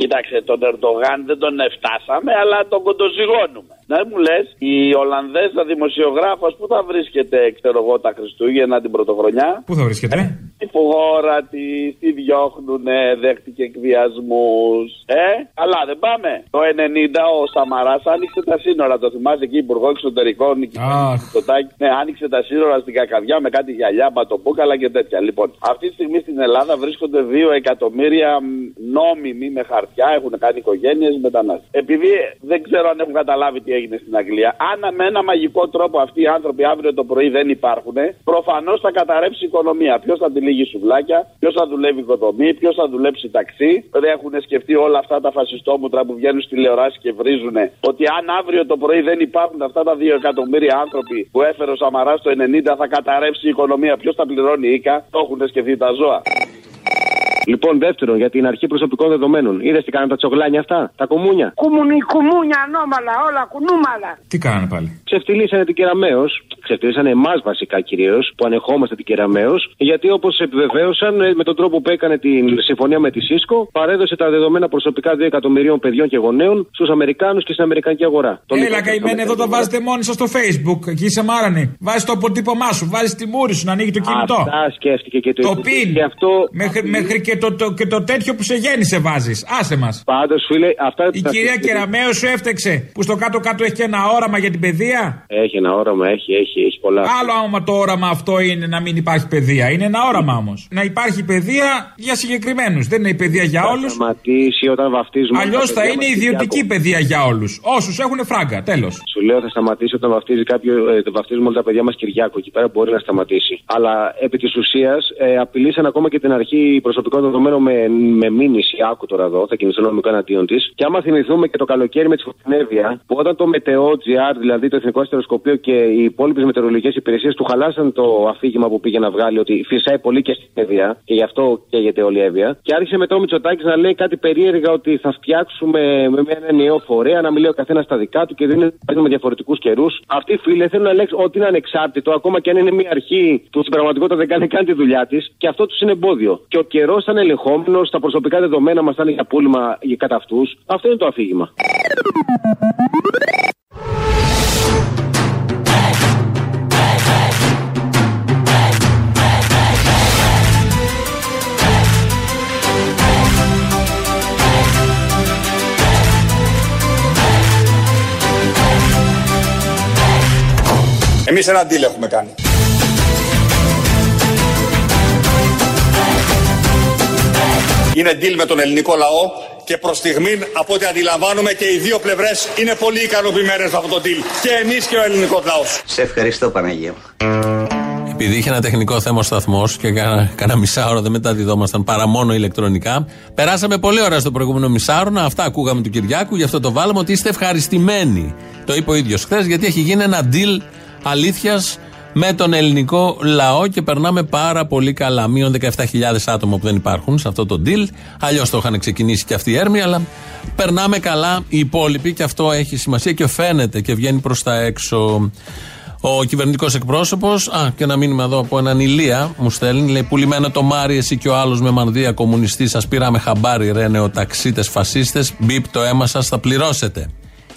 [SPEAKER 15] Κοίταξε, τον Ερντογάν δεν τον φτάσαμε, αλλά τον κοντοζυγώνουμε. Να μου λες, η Ολλανδέζα δημοσιογράφος που θα βρίσκεται, ξέρω εγώ, τα Χριστούγεννα την Πρωτοχρονιά;
[SPEAKER 11] Πού θα βρίσκεται;
[SPEAKER 15] Τη φουγόρα τη, τη διώχνουνε, δέχτηκε εκβιασμούς. Ε, καλά, δεν πάμε. Το 90 ο Σαμαράς άνοιξε τα σύνορα. Το θυμάσαι εκεί, Υπουργό Εξωτερικών, η
[SPEAKER 11] Αχ.
[SPEAKER 15] Μητσοτάκη. Ναι, άνοιξε τα σύνορα στην Κακαβιά με κάτι γυαλιά, μπατοπούκαλα και τέτοια. Λοιπόν, αυτή τη στιγμή στην Ελλάδα βρίσκονται 2 εκατομμύρια μ, νόμιμοι με χαρτιά, έχουν κάνει οικογένειες μετανάστες. Επειδή δεν ξέρω αν έχουν καταλάβει τι έγινε στην Αγγλία, αν με ένα μαγικό τρόπο αυτοί οι άνθρωποι αύριο το πρωί δεν υπάρχουν, προφανώς θα καταρρεύσει η οικονομία. Ποιος θα τυλίγει σουβλάκια, ποιος θα δουλεύει οικοδομή, ποιος θα δουλέψει ταξί. Δεν έχουν σκεφτεί όλα αυτά τα φασιστόμουτρα που βγαίνουν στη τηλεοράση και βρίζουν ότι αν αύριο το πρωί δεν υπάρχουν αυτά τα 2 εκατομμύρια άνθρωποι που έφερε ο Σαμαράς το 90 θα καταρρεύσει η οικονομία. Ποιος θα πληρώνει η οίκα, το έχουν σκεφτεί τα ζώα.
[SPEAKER 10] Λοιπόν, δεύτερον, για την αρχή προσωπικών δεδομένων. Είδες τι κάνανε τα τσογλάνια αυτά, τα κομμούνια;
[SPEAKER 16] Κουμουνι, κουμούνια, ανώμαλα, όλα κουνούμαλα.
[SPEAKER 11] Τι κάνανε πάλι;
[SPEAKER 10] Ξεφτυλίσανε την Κεραμαίο, ξεφτυλίσανε εμάς βασικά κυρίως, που ανεχόμαστε την Κεραμαίο, γιατί όπως επιβεβαίωσαν ε, με τον τρόπο που έκανε τη συμφωνία με τη ΣΥΣΚΟ, παρέδωσε τα δεδομένα προσωπικά 2 εκατομμυρίων παιδιών και γονέων στους Αμερικάνους και στην Αμερικανική αγορά. Το
[SPEAKER 11] Έλα,
[SPEAKER 10] λοιπόν-
[SPEAKER 11] καημένοι, εδώ τα βάζετε μόνοι σας στο Facebook. Εκεί είσαι μάρανη. Βάζεις το αποτύπωμά σου, βάζεις τη μούρη σου να ανοίγει το κινητό.
[SPEAKER 10] Αυτά σκέφτηκε και το
[SPEAKER 11] Το
[SPEAKER 10] Υπουργείο.
[SPEAKER 11] πιν.
[SPEAKER 10] Και αυτό.
[SPEAKER 11] Μέχρι, μέχρι και, το, το, και το τέτοιο που σε γέννησε βάζεις. Άσε μας.
[SPEAKER 10] Πάντως, φίλε, αυτά.
[SPEAKER 11] Η κυρία Κεραμέο σου έφτεξε που στο κάτω-κάτω έχει και ένα όραμα για την παιδεία;
[SPEAKER 10] Έχει ένα όραμα, έχει, έχει, έχει πολλά.
[SPEAKER 11] Άλλο άμα το όραμα αυτό είναι να μην υπάρχει παιδεία. Είναι ένα όραμα όμως. Να υπάρχει παιδεία για συγκεκριμένους. Δεν είναι η παιδεία για
[SPEAKER 10] Θα
[SPEAKER 11] όλους.
[SPEAKER 10] σταματήσει όταν βαφτίζουμε.
[SPEAKER 11] Αλλιώς
[SPEAKER 10] τα
[SPEAKER 11] θα
[SPEAKER 10] παιδιά
[SPEAKER 11] είναι
[SPEAKER 10] μας
[SPEAKER 11] ιδιωτική
[SPEAKER 10] Κυριακό.
[SPEAKER 11] παιδεία για όλους. Όσους έχουν φράγκα. Τέλος.
[SPEAKER 10] Σου λέω θα σταματήσει όταν βαφτίζει κάποιο, ε, βαφτίζουμε όλα τα παιδιά μας Κυριάκο. Εκεί πέρα μπορεί να σταματήσει. Αλλά επί της ουσίας ε, απειλήσαν ακόμα και την αρχή προσωπικών δεδομένων με, με μήνυση. Άκου τώρα εδώ, θα κινηθούν νομικό εναντίον της. Και άμα θυμηθούμε και το καλοκαίρι με τη Φωτεινέβεια, που όταν το Μετεό.gr, δηλαδή το Εθνικό Αστεροσκοπείο και οι υπόλοιπες μετεωρολογικές υπηρεσίες του χαλάσαν το αφήγημα που πήγε να βγάλει ότι φυσάει πολύ και στην Εύβοια και γι' αυτό καίγεται όλη η Εύβοια. Και άρχισε μετά ο Μητσοτάκης να λέει κάτι περίεργα ότι θα φτιάξουμε με ένα νέο φορέα, να μιλάει ο καθένας στα δικά του και δεν είναι με διαφορετικούς καιρούς. Αυτοί οι φίλοι θέλουν να λέξουν ότι είναι ανεξάρτητο, ακόμα και αν είναι μια αρχή που στην πραγματικότητα δεν κάνει καν τη δουλειά της και αυτό τους είναι εμπόδιο. Και ο καιρός ήταν ελεγχόμενος, τα προσωπικά δεδομένα μας ήταν για πούλημα για κατά αυτούς. Αυτό είναι το αφήγημα.
[SPEAKER 1] Εμείς ένα deal έχουμε κάνει. Είναι deal με τον ελληνικό λαό και προς στιγμήν από ό,τι αντιλαμβάνομαι και οι δύο πλευρές είναι πολύ ικανοποιημένες με αυτό το deal. Και εμείς και ο ελληνικός λαός.
[SPEAKER 17] Σε ευχαριστώ Παναγία μου.
[SPEAKER 2] Επειδή είχε ένα τεχνικό θέμα ο σταθμός και κάνα, κάνα μισάωρο δεν μεταδιδόμασταν παρά μόνο ηλεκτρονικά, περάσαμε πολύ ώρα στο προηγούμενο μισάωρο. Αυτά ακούγαμε του Κυριάκου, γι' αυτό το βάλαμε ότι είστε ευχαριστημένοι. Το είπε ο ίδιος χθες, γιατί έχει γίνει ένα deal αλήθειας με τον ελληνικό λαό και περνάμε πάρα πολύ καλά. Μείον 17.000 άτομα που δεν υπάρχουν σε αυτό το deal. Αλλιώς το είχαν ξεκινήσει και αυτοί οι έρμοι, αλλά περνάμε καλά οι υπόλοιποι και αυτό έχει σημασία και φαίνεται και βγαίνει προς τα έξω. Ο κυβερνητικός εκπρόσωπος, α, και ένα μήνυμα εδώ από έναν Ηλία μου στέλνει, λέει: Πουλημένο το Μάρι, εσύ και ο άλλος με μανδύα κομμουνιστή, σας πήραμε χαμπάρι, ρε νεοταξίτες, φασίστες. Μπίπ το αίμα σας, θα πληρώσετε.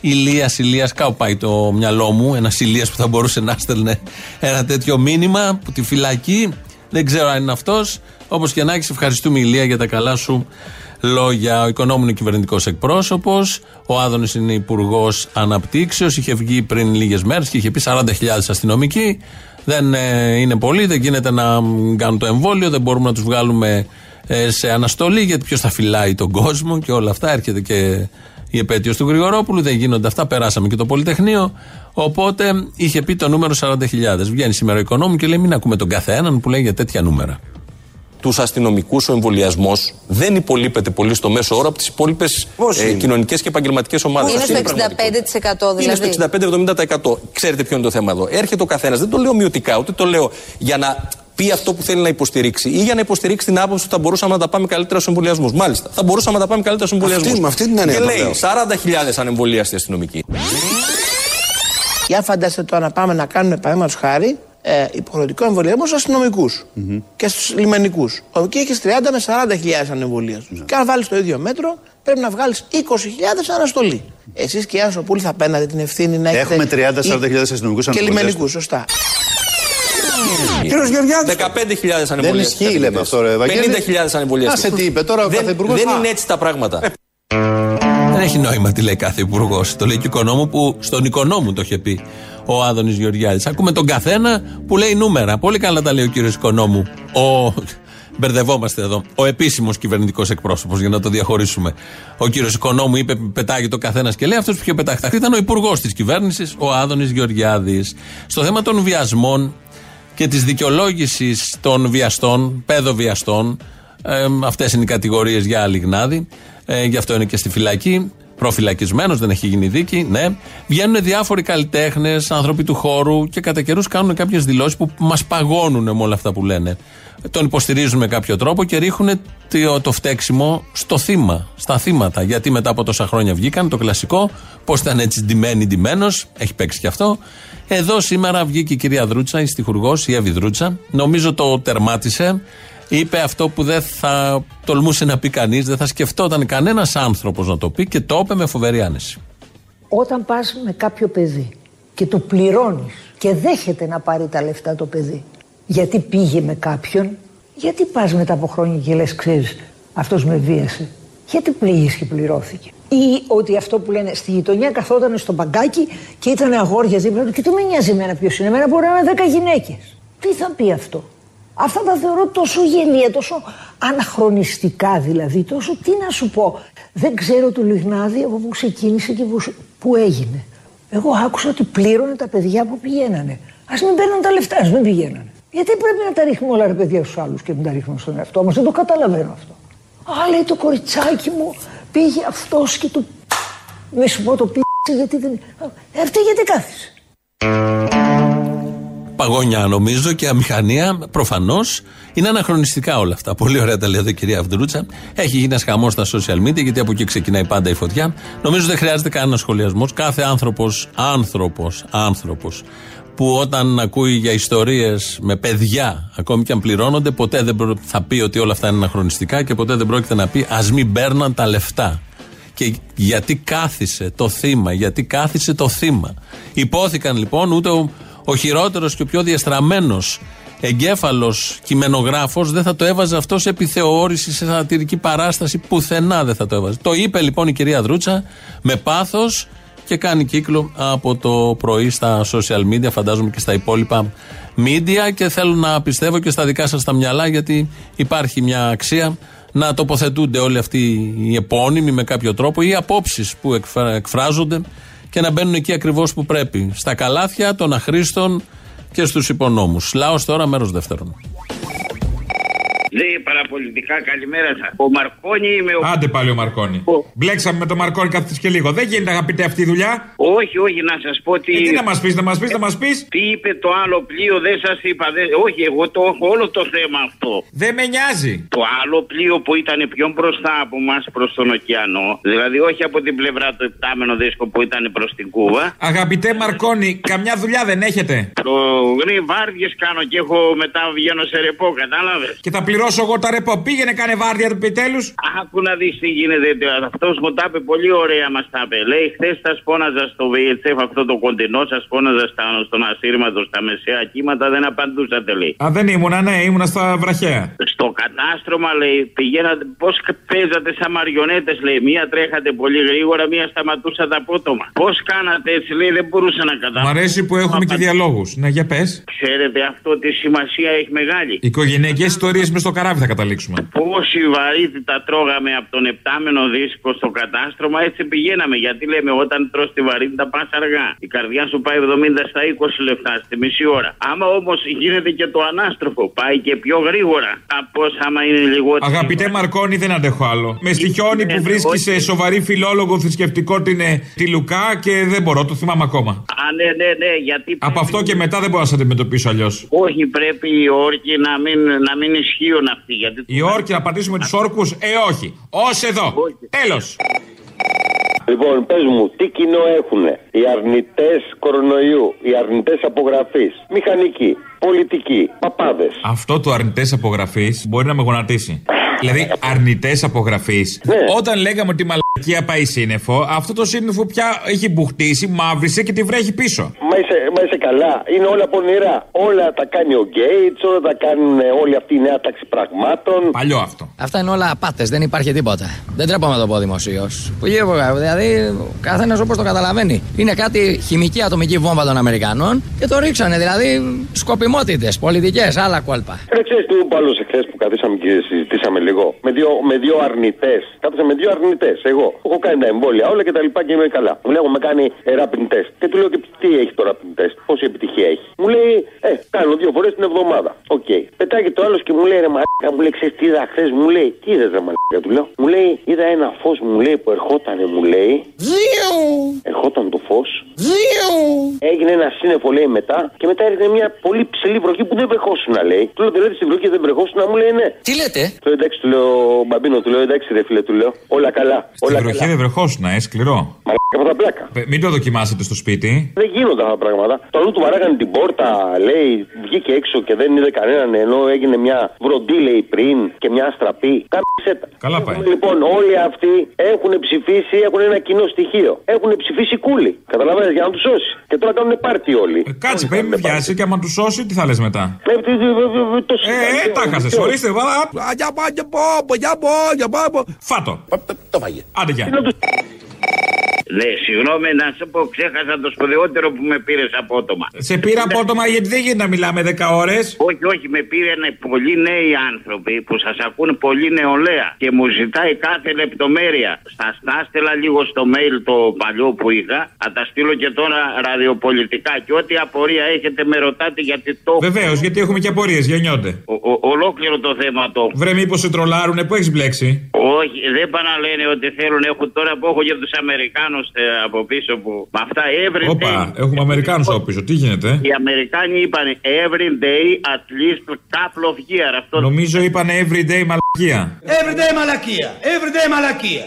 [SPEAKER 2] Ηλίας, Ηλίας, κάπου πάει το μυαλό μου. Ένας Ηλίας που θα μπορούσε να στέλνε ένα τέτοιο μήνυμα που τη φυλακή. Δεν ξέρω αν είναι αυτός. Όπως και να έχει, ευχαριστούμε Ηλία για τα καλά σου λόγια. Ο οικονόμου είναι κυβερνητικός εκπρόσωπος. Ο Άδωνης είναι υπουργός αναπτύξεως. Είχε βγει πριν λίγες μέρες και είχε πει 40.000 αστυνομικοί. Δεν ε, είναι πολλοί, δεν γίνεται να κάνουν το εμβόλιο, δεν μπορούμε να τους βγάλουμε ε, σε αναστολή γιατί ποιος θα φυλάει τον κόσμο και όλα αυτά. Έρχεται και η επέτειος του Γρηγορόπουλου, δεν γίνονται αυτά. Περάσαμε και το Πολυτεχνείο. Οπότε είχε πει το νούμερο 40.000. Βγαίνει σήμερα ο οικονόμου και λέει: Μην ακούμε τον καθέναν που λέει για τέτοια νούμερα.
[SPEAKER 13] Τους αστυνομικούς ο εμβολιασμός δεν υπολείπεται πολύ στο μέσο όρο από τις υπόλοιπες ε, κοινωνικές και επαγγελματικές ομάδες.
[SPEAKER 17] Είναι στο 65% δηλαδή.
[SPEAKER 13] Είναι στο 65-70%. Ξέρετε ποιο είναι το θέμα εδώ. Έρχεται ο καθένας, δεν το λέω μειωτικά, ούτε το λέω για να πει αυτό που θέλει να υποστηρίξει ή για να υποστηρίξει την άποψη ότι θα μπορούσαμε να τα πάμε καλύτερα στους εμβολιασμούς. Μάλιστα, θα μπορούσαμε να τα πάμε καλύτερα στους εμβολιασμούς.
[SPEAKER 18] Αυτή- με αυτή την έννοια
[SPEAKER 13] Και
[SPEAKER 18] το
[SPEAKER 13] λέει
[SPEAKER 18] λέω.
[SPEAKER 13] 40.000 ανεμβολίαστοι αστυνομικοί.
[SPEAKER 19] Για φαντάστε τώρα να πάμε να κάνουμε παραδείγματος χάρη ε, υποχρεωτικό εμβολιασμό στους αστυνομικούς και στους λιμενικούς. Εκεί έχεις 30 με 40 χιλιάδες ανεμβολίαστου. Και αν βάλεις το ίδιο μέτρο, πρέπει να βγάλεις 20.000 αναστολή. Εσείς και οι Άσοπούλοι θα παίρνατε την ευθύνη να έχετε.
[SPEAKER 18] Έχουμε 30-40.000 αστυνομικούς
[SPEAKER 19] Και
[SPEAKER 18] ανεμβολίαστους.
[SPEAKER 19] λιμενικούς, σωστά.
[SPEAKER 13] Κύριος Γεωργιάδης. 15.000 ανεμβολίαστοι.
[SPEAKER 18] Δεν ισχύει, λέμε αυτό, ρε Ευαγγέλη.
[SPEAKER 13] 50.000 ανεμβολίαστοι.
[SPEAKER 18] Άσε τι είπε τώρα ο
[SPEAKER 13] δεν,
[SPEAKER 18] κάθε υπουργός.
[SPEAKER 13] Δεν
[SPEAKER 18] Α.
[SPEAKER 13] είναι έτσι τα πράγματα.
[SPEAKER 2] Δεν έχει νόημα τι λέει κάθε υπουργός. Το λέει και ο οικονόμου που στον οικονόμου το είχε πει ο Άδωνης Γεωργιάδης. Ακούμε τον καθένα που λέει νούμερα. Πολύ καλά τα λέει ο κύριος Οικονόμου. Ο... Μπερδευόμαστε εδώ. Ο επίσημος κυβερνητικός εκπρόσωπος, για να το διαχωρίσουμε. Ο κύριος Οικονόμου είπε, πετάγει το καθένας και λέει. Αυτός που είχε πεταχτεί ήταν ο υπουργός της κυβέρνησης, ο Άδωνης Γεωργιάδης. Στο θέμα των βιασμών και της δικαιολόγησης των βιαστών, παιδοβιαστών, ε, αυτές είναι οι κατηγορίες για Λιγνάδη. Ε, γι' αυτό είναι και στη φυλακή. Προφυλακισμένος, δεν έχει γίνει δίκη. Ναι. Βγαίνουν διάφοροι καλλιτέχνες, άνθρωποι του χώρου και κατά καιρούς κάνουν κάποιες δηλώσεις που μας παγώνουν με όλα αυτά που λένε. Τον υποστηρίζουν με κάποιο τρόπο και ρίχνουν το, το φταίξιμο στο θύμα, στα θύματα. Γιατί μετά από τόσα χρόνια βγήκαν το κλασικό, πώς ήταν έτσι ντυμένοι, ντυμένος, έχει παίξει και αυτό. Εδώ σήμερα βγήκε η κυρία Δρούτσα, η στιχουργός, η Εύη Δρούτσα. Νομίζω το τερμάτισε. Είπε αυτό που δεν θα τολμούσε να πει κανείς, δεν θα σκεφτόταν κανένας άνθρωπος να το πει και το είπε με φοβερή άνεση.
[SPEAKER 20] Όταν πας με κάποιο παιδί και το πληρώνεις και δέχεται να πάρει τα λεφτά το παιδί γιατί πήγε με κάποιον, γιατί πας μετά από χρόνια και λες ξέρεις αυτός με βίασε, γιατί πήγες και πληρώθηκε. Ή ότι αυτό που λένε στη γειτονιά καθόταν στο μπαγκάκι και ήταν αγόρια δίπλα του και του με νοιάζει εμένα ποιος είναι, εμένα μπορεί να είναι δέκα γυναίκες. Τι θα πει αυτό; Αυτά τα θεωρώ τόσο γελία, τόσο αναχρονιστικά δηλαδή, τόσο τι να σου πω. Δεν ξέρω του Λιγνάδη από πού ξεκίνησε και που, που έγινε. Εγώ άκουσα ότι πλήρωνε τα παιδιά που πηγαίνανε. Α μην παίρνουν τα λεφτά, ας μην πηγαίνανε. Γιατί πρέπει να τα ρίχνουμε όλα τα παιδιά στους άλλους και να τα ρίχνουμε στον εαυτό μας; Δεν το καταλαβαίνω αυτό. Α, λέει το κοριτσάκι μου πήγε αυτός και του. Μη σου πω το πήγε γιατί δεν. Ε, Αυτή γιατί κάθισε;
[SPEAKER 2] Παγόνια νομίζω και αμηχανία προφανώς. Είναι αναχρονιστικά όλα αυτά. Πολύ ωραία τα λέει εδώ η κυρία Αυδρούτσα. Έχει γίνει ένας χαμός στα social media γιατί από εκεί ξεκινάει πάντα η φωτιά. Νομίζω δεν χρειάζεται κανένα σχολιασμός. Κάθε άνθρωπος, άνθρωπος, άνθρωπος που όταν ακούει για ιστορίες με παιδιά, ακόμη και αν πληρώνονται, ποτέ δεν προ- θα πει ότι όλα αυτά είναι αναχρονιστικά και ποτέ δεν πρόκειται να πει ας μην παίρναν τα λεφτά. Και γιατί κάθισε το θύμα, γιατί κάθισε το θύμα. Υπόθηκαν λοιπόν ούτε ο, ο χειρότερος και ο πιο διαστραμμένος εγκέφαλος κειμενογράφος δεν θα το έβαζε αυτό σε επιθεώρηση, σε σατυρική παράσταση, πουθενά δεν θα το έβαζε. Το είπε λοιπόν η κυρία Δρούτσα με πάθος και κάνει κύκλο από το πρωί στα social media, φαντάζομαι και στα υπόλοιπα media και θέλω να πιστεύω και στα δικά σας τα μυαλά γιατί υπάρχει μια αξία να τοποθετούνται όλοι αυτοί οι επώνυμοι με κάποιο τρόπο ή οι απόψεις που εκφρα- εκφράζονται και να μπαίνουν εκεί ακριβώς που πρέπει. Στα καλάθια των αχρήστων και στους υπονόμους. Λαό τώρα, μέρος δεύτερον.
[SPEAKER 21] Ναι, παραπολιτικά, καλημέρα σας. Ο Μαρκόνι είμαι ο.
[SPEAKER 11] Άντε πάλι ο Μαρκόνι. Μπλέξαμε με τον Μαρκόνι κάθε και λίγο. Δεν γίνεται αγαπητέ αυτή η δουλειά.
[SPEAKER 21] Όχι, όχι, να σας πω τι.
[SPEAKER 11] Ε, τι να μας πεις, να μας πεις, να μας πεις;
[SPEAKER 21] Τι είπε το άλλο πλοίο, δεν σας είπα. Δεν... Όχι, εγώ το έχω όλο το θέμα αυτό.
[SPEAKER 11] Δεν με νοιάζει.
[SPEAKER 21] Το άλλο πλοίο που ήταν πιο μπροστά από εμά προς τον ωκεανό, δηλαδή όχι από την πλευρά του επτάμενο δίσκο που ήταν προς την Κούβα.
[SPEAKER 11] Αγαπητέ Μαρκόνι, καμιά δουλειά δεν έχετε;
[SPEAKER 21] Το γνή βάρδιες κάνω και έχω μετά βγαίνω σε ρεπό, κατάλαβες;
[SPEAKER 11] Και θα πληρώσω εγώ τα ρεπό. Πήγαινε κάνε βάρδια του επιτέλους.
[SPEAKER 21] Άκου να δεις τι γίνεται. Αυτός μου τα είπε πολύ ωραία μας τα είπε. Λέει, χθες τα σπώναζα στο VHF αυτό το κοντινό, σας σπώναζα στα, στον ασύρματο, στα μεσαία κύματα, δεν απαντούσατε λέει.
[SPEAKER 11] Α, δεν ήμουνα, ναι, ήμουνα στα βραχαία.
[SPEAKER 21] Στο κατάστρωμα λέει, πηγαίνατε, πώς παίζατε σαν μαριονέτες λέει. Μία τρέχατε πολύ γρήγορα, μία σταματούσατε απότομα. Πώς κάνατε έτσι λέει, δεν μπορούσα να καταλάβω.
[SPEAKER 11] Μ' αρέσει που έχουμε και διαλόγους. Ναι, για πες.
[SPEAKER 21] Ξέρετε αυτό τι σημασία έχει μεγάλη.
[SPEAKER 11] Οικογενειακές ιστορίες μες στο καράβι θα καταλήξουμε.
[SPEAKER 21] Πόση βαρύτητα τρώγαμε από τον επτάμενο δίσκο στο κατάστρωμα, έτσι πηγαίναμε. Γιατί λέμε, όταν τρως τη βαρύτητα πας αργά. Η καρδιά σου πάει 70 στα 20 λεπτά, στη μισή ώρα. Άμα όμως γίνεται και το ανάστροφο, πάει και πιο γρήγορα. Από άμα είναι λιγότερο.
[SPEAKER 11] Αγαπητέ Μαρκόνη, δεν αντέχω άλλο. Με στοιχιώνει που βρίσκεις σε σοβαρή φιλόλογο θρησκευτικό την, ε, τη Λουκά και δεν μπορώ, το θυμάμαι ακόμα.
[SPEAKER 21] Α, ναι, ναι, ναι, γιατί.
[SPEAKER 11] Από αυτό και μετά δεν μπορώ να σε αντιμετωπίσω αλλιώς.
[SPEAKER 21] Όχι, πρέπει οι όρκοι να μην, να μην ισχύουν αυτοί. Γιατί...
[SPEAKER 11] Οι όρκοι να πατήσουμε τους όρκους, ε, όχι. Ω εδώ. Τέλος.
[SPEAKER 22] Λοιπόν, πες μου, τι κοινό έχουν οι αρνητές κορονοϊού, οι αρνητές απογραφής, μηχανικοί, πολιτικοί, παπάδες;
[SPEAKER 11] Αυτό το αρνητές απογραφής μπορεί να με γονατίσει. δηλαδή, αρνητές απογραφής. Όταν λέγαμε ότι η μαλακία πάει σύννεφο, αυτό το σύννεφο πια έχει μπουχτίσει, μαύρισε και τη βρέχει πίσω.
[SPEAKER 22] Μα είσαι, μα είσαι καλά. Είναι όλα πονηρά. Όλα τα κάνει ο Γκέιτς, όλα τα κάνουν όλη αυτή η νέα τάξη πραγμάτων.
[SPEAKER 11] Παλιό αυτό.
[SPEAKER 23] Αυτά είναι όλα απάτες, δεν υπάρχει τίποτα. Δεν τρέπομαι να το πω δημοσίως. Δηλαδή, ο καθένας όπως το καταλαβαίνει. Είναι κάτι χημική ατομική βόμβα των Αμερικανών και το ρίξανε. Δηλαδή, σκοπιμότητες, πολιτικές, άλλα κόλπα.
[SPEAKER 22] Δεν ξέρεις τι μου άλλο εχθές που καθίσαμε και συζητήσαμε λίγο. Με δύο, με δύο αρνητές. Κάθισα με δύο αρνητές. Εγώ έχω κάνει τα εμβόλια όλα και τα λοιπά και είμαι καλά. Μου λέει, έχω με κάνει rapid test. Και του λέω και τι έχει το rapid test, πόση επιτυχία έχει. Μου λέει, Ε, κάνω δύο φορές την εβδομάδα. OK. Okay. Πετάει και το άλλο και μου λέει, Ρε μαλάκα, μου λέει, ξέρεις τι είδα χθες, μου λέει, τι είδες, ρε μαλάκα, του λέω. Μου λέει, είδα ένα φως, μου λέει, που ερχότανε, μου λέει. Δύο! Ερχόταν το φως. Δύο! Έγινε ένα σύννεφο, λέει μετά και μετά έρχεται μια πολύ ψιλή βροχή που δεν βρεχόσουν, λέει. Του λέω, δηλαδή στην βροχή δεν βρεχόσουν, μου λέει, ναι.
[SPEAKER 23] Τι λέτε;
[SPEAKER 22] Του λέω, εντάξει, του λέω, μπαμπίνο, του λέω, εντάξει, ρε φίλε, του λέω. Όλα καλά.
[SPEAKER 11] Στην
[SPEAKER 22] Όλα
[SPEAKER 11] βροχή
[SPEAKER 22] καλά.
[SPEAKER 11] δεν βρεχόσουν, ε, σκληρό.
[SPEAKER 22] Μαλάκα από τα πλάκα.
[SPEAKER 11] Ε, Μην το δοκιμάσετε στο σπίτι.
[SPEAKER 22] Δεν γίνονται αυτά τα πράγματα. Το αλλού του βαράγανε την πόρτα, λέει, βγήκε έξω και δεν είδε κανέναν ενώ έγινε μια βροντί, λέει πριν και μια αστραπή. Κάπου τα.
[SPEAKER 11] Καλά πάει.
[SPEAKER 22] Λοιπόν, όλοι αυτοί έχουν ψηφίσει, έχουν ένα κοινό στοιχείο. Έχουν ψηφίσει κούλι. Καταλαβαίνετε για να τους σώσει. Και τώρα κάνουν πάρτι όλοι.
[SPEAKER 11] Κάτσε, πρέπει να βιάσει και άμα τους σώσει, τι θα λες μετά;
[SPEAKER 22] Ε, τι- τι- τι- τι- το
[SPEAKER 11] Ε, ε, τα χάσες. Ορίστε, βάλα. Για πάω, για πάω, για πάω, για πάω. Φάτο.
[SPEAKER 22] Το φάγε.
[SPEAKER 11] Άντε, γεια.
[SPEAKER 21] Ναι, συγγνώμη να σου πω, ξέχασα το σπουδαιότερο που με πήρες απότομα.
[SPEAKER 11] Σε πήρα απότομα γιατί δεν γίνεται να μιλάμε 10 ώρες.
[SPEAKER 21] Όχι, όχι, με πήραν πολλοί νέοι άνθρωποι που σας ακούνε πολύ νεολαία και μου ζητάει κάθε λεπτομέρεια. Σα τα έστελα λίγο στο mail το παλιό που είχα, θα τα στείλω και τώρα ραδιοπολιτικά. Και ό,τι απορία έχετε με ρωτάτε γιατί το.
[SPEAKER 11] Βεβαίως, γιατί έχουμε και απορίες, γεννιόνται.
[SPEAKER 21] Ο, ο- ολόκληρο το θέμα το.
[SPEAKER 11] Βρε, μήπως σε τρολάρουνε, πού έχεις μπλέξει;
[SPEAKER 21] Όχι, δεν πάνε να λένε ότι θέλουν. Έχω τώρα που έχω για τους Αμερικάνους από πίσω που. Με αυτά every day.
[SPEAKER 11] Όπα, έχουμε Αμερικάνους από πίσω, τι γίνεται.
[SPEAKER 21] Οι Αμερικάνοι είπαν every day at least couple of years. Αυτό
[SPEAKER 11] Νομίζω είπαν everyday μαλακία.
[SPEAKER 24] Everyday μαλακία. Everyday μαλακία.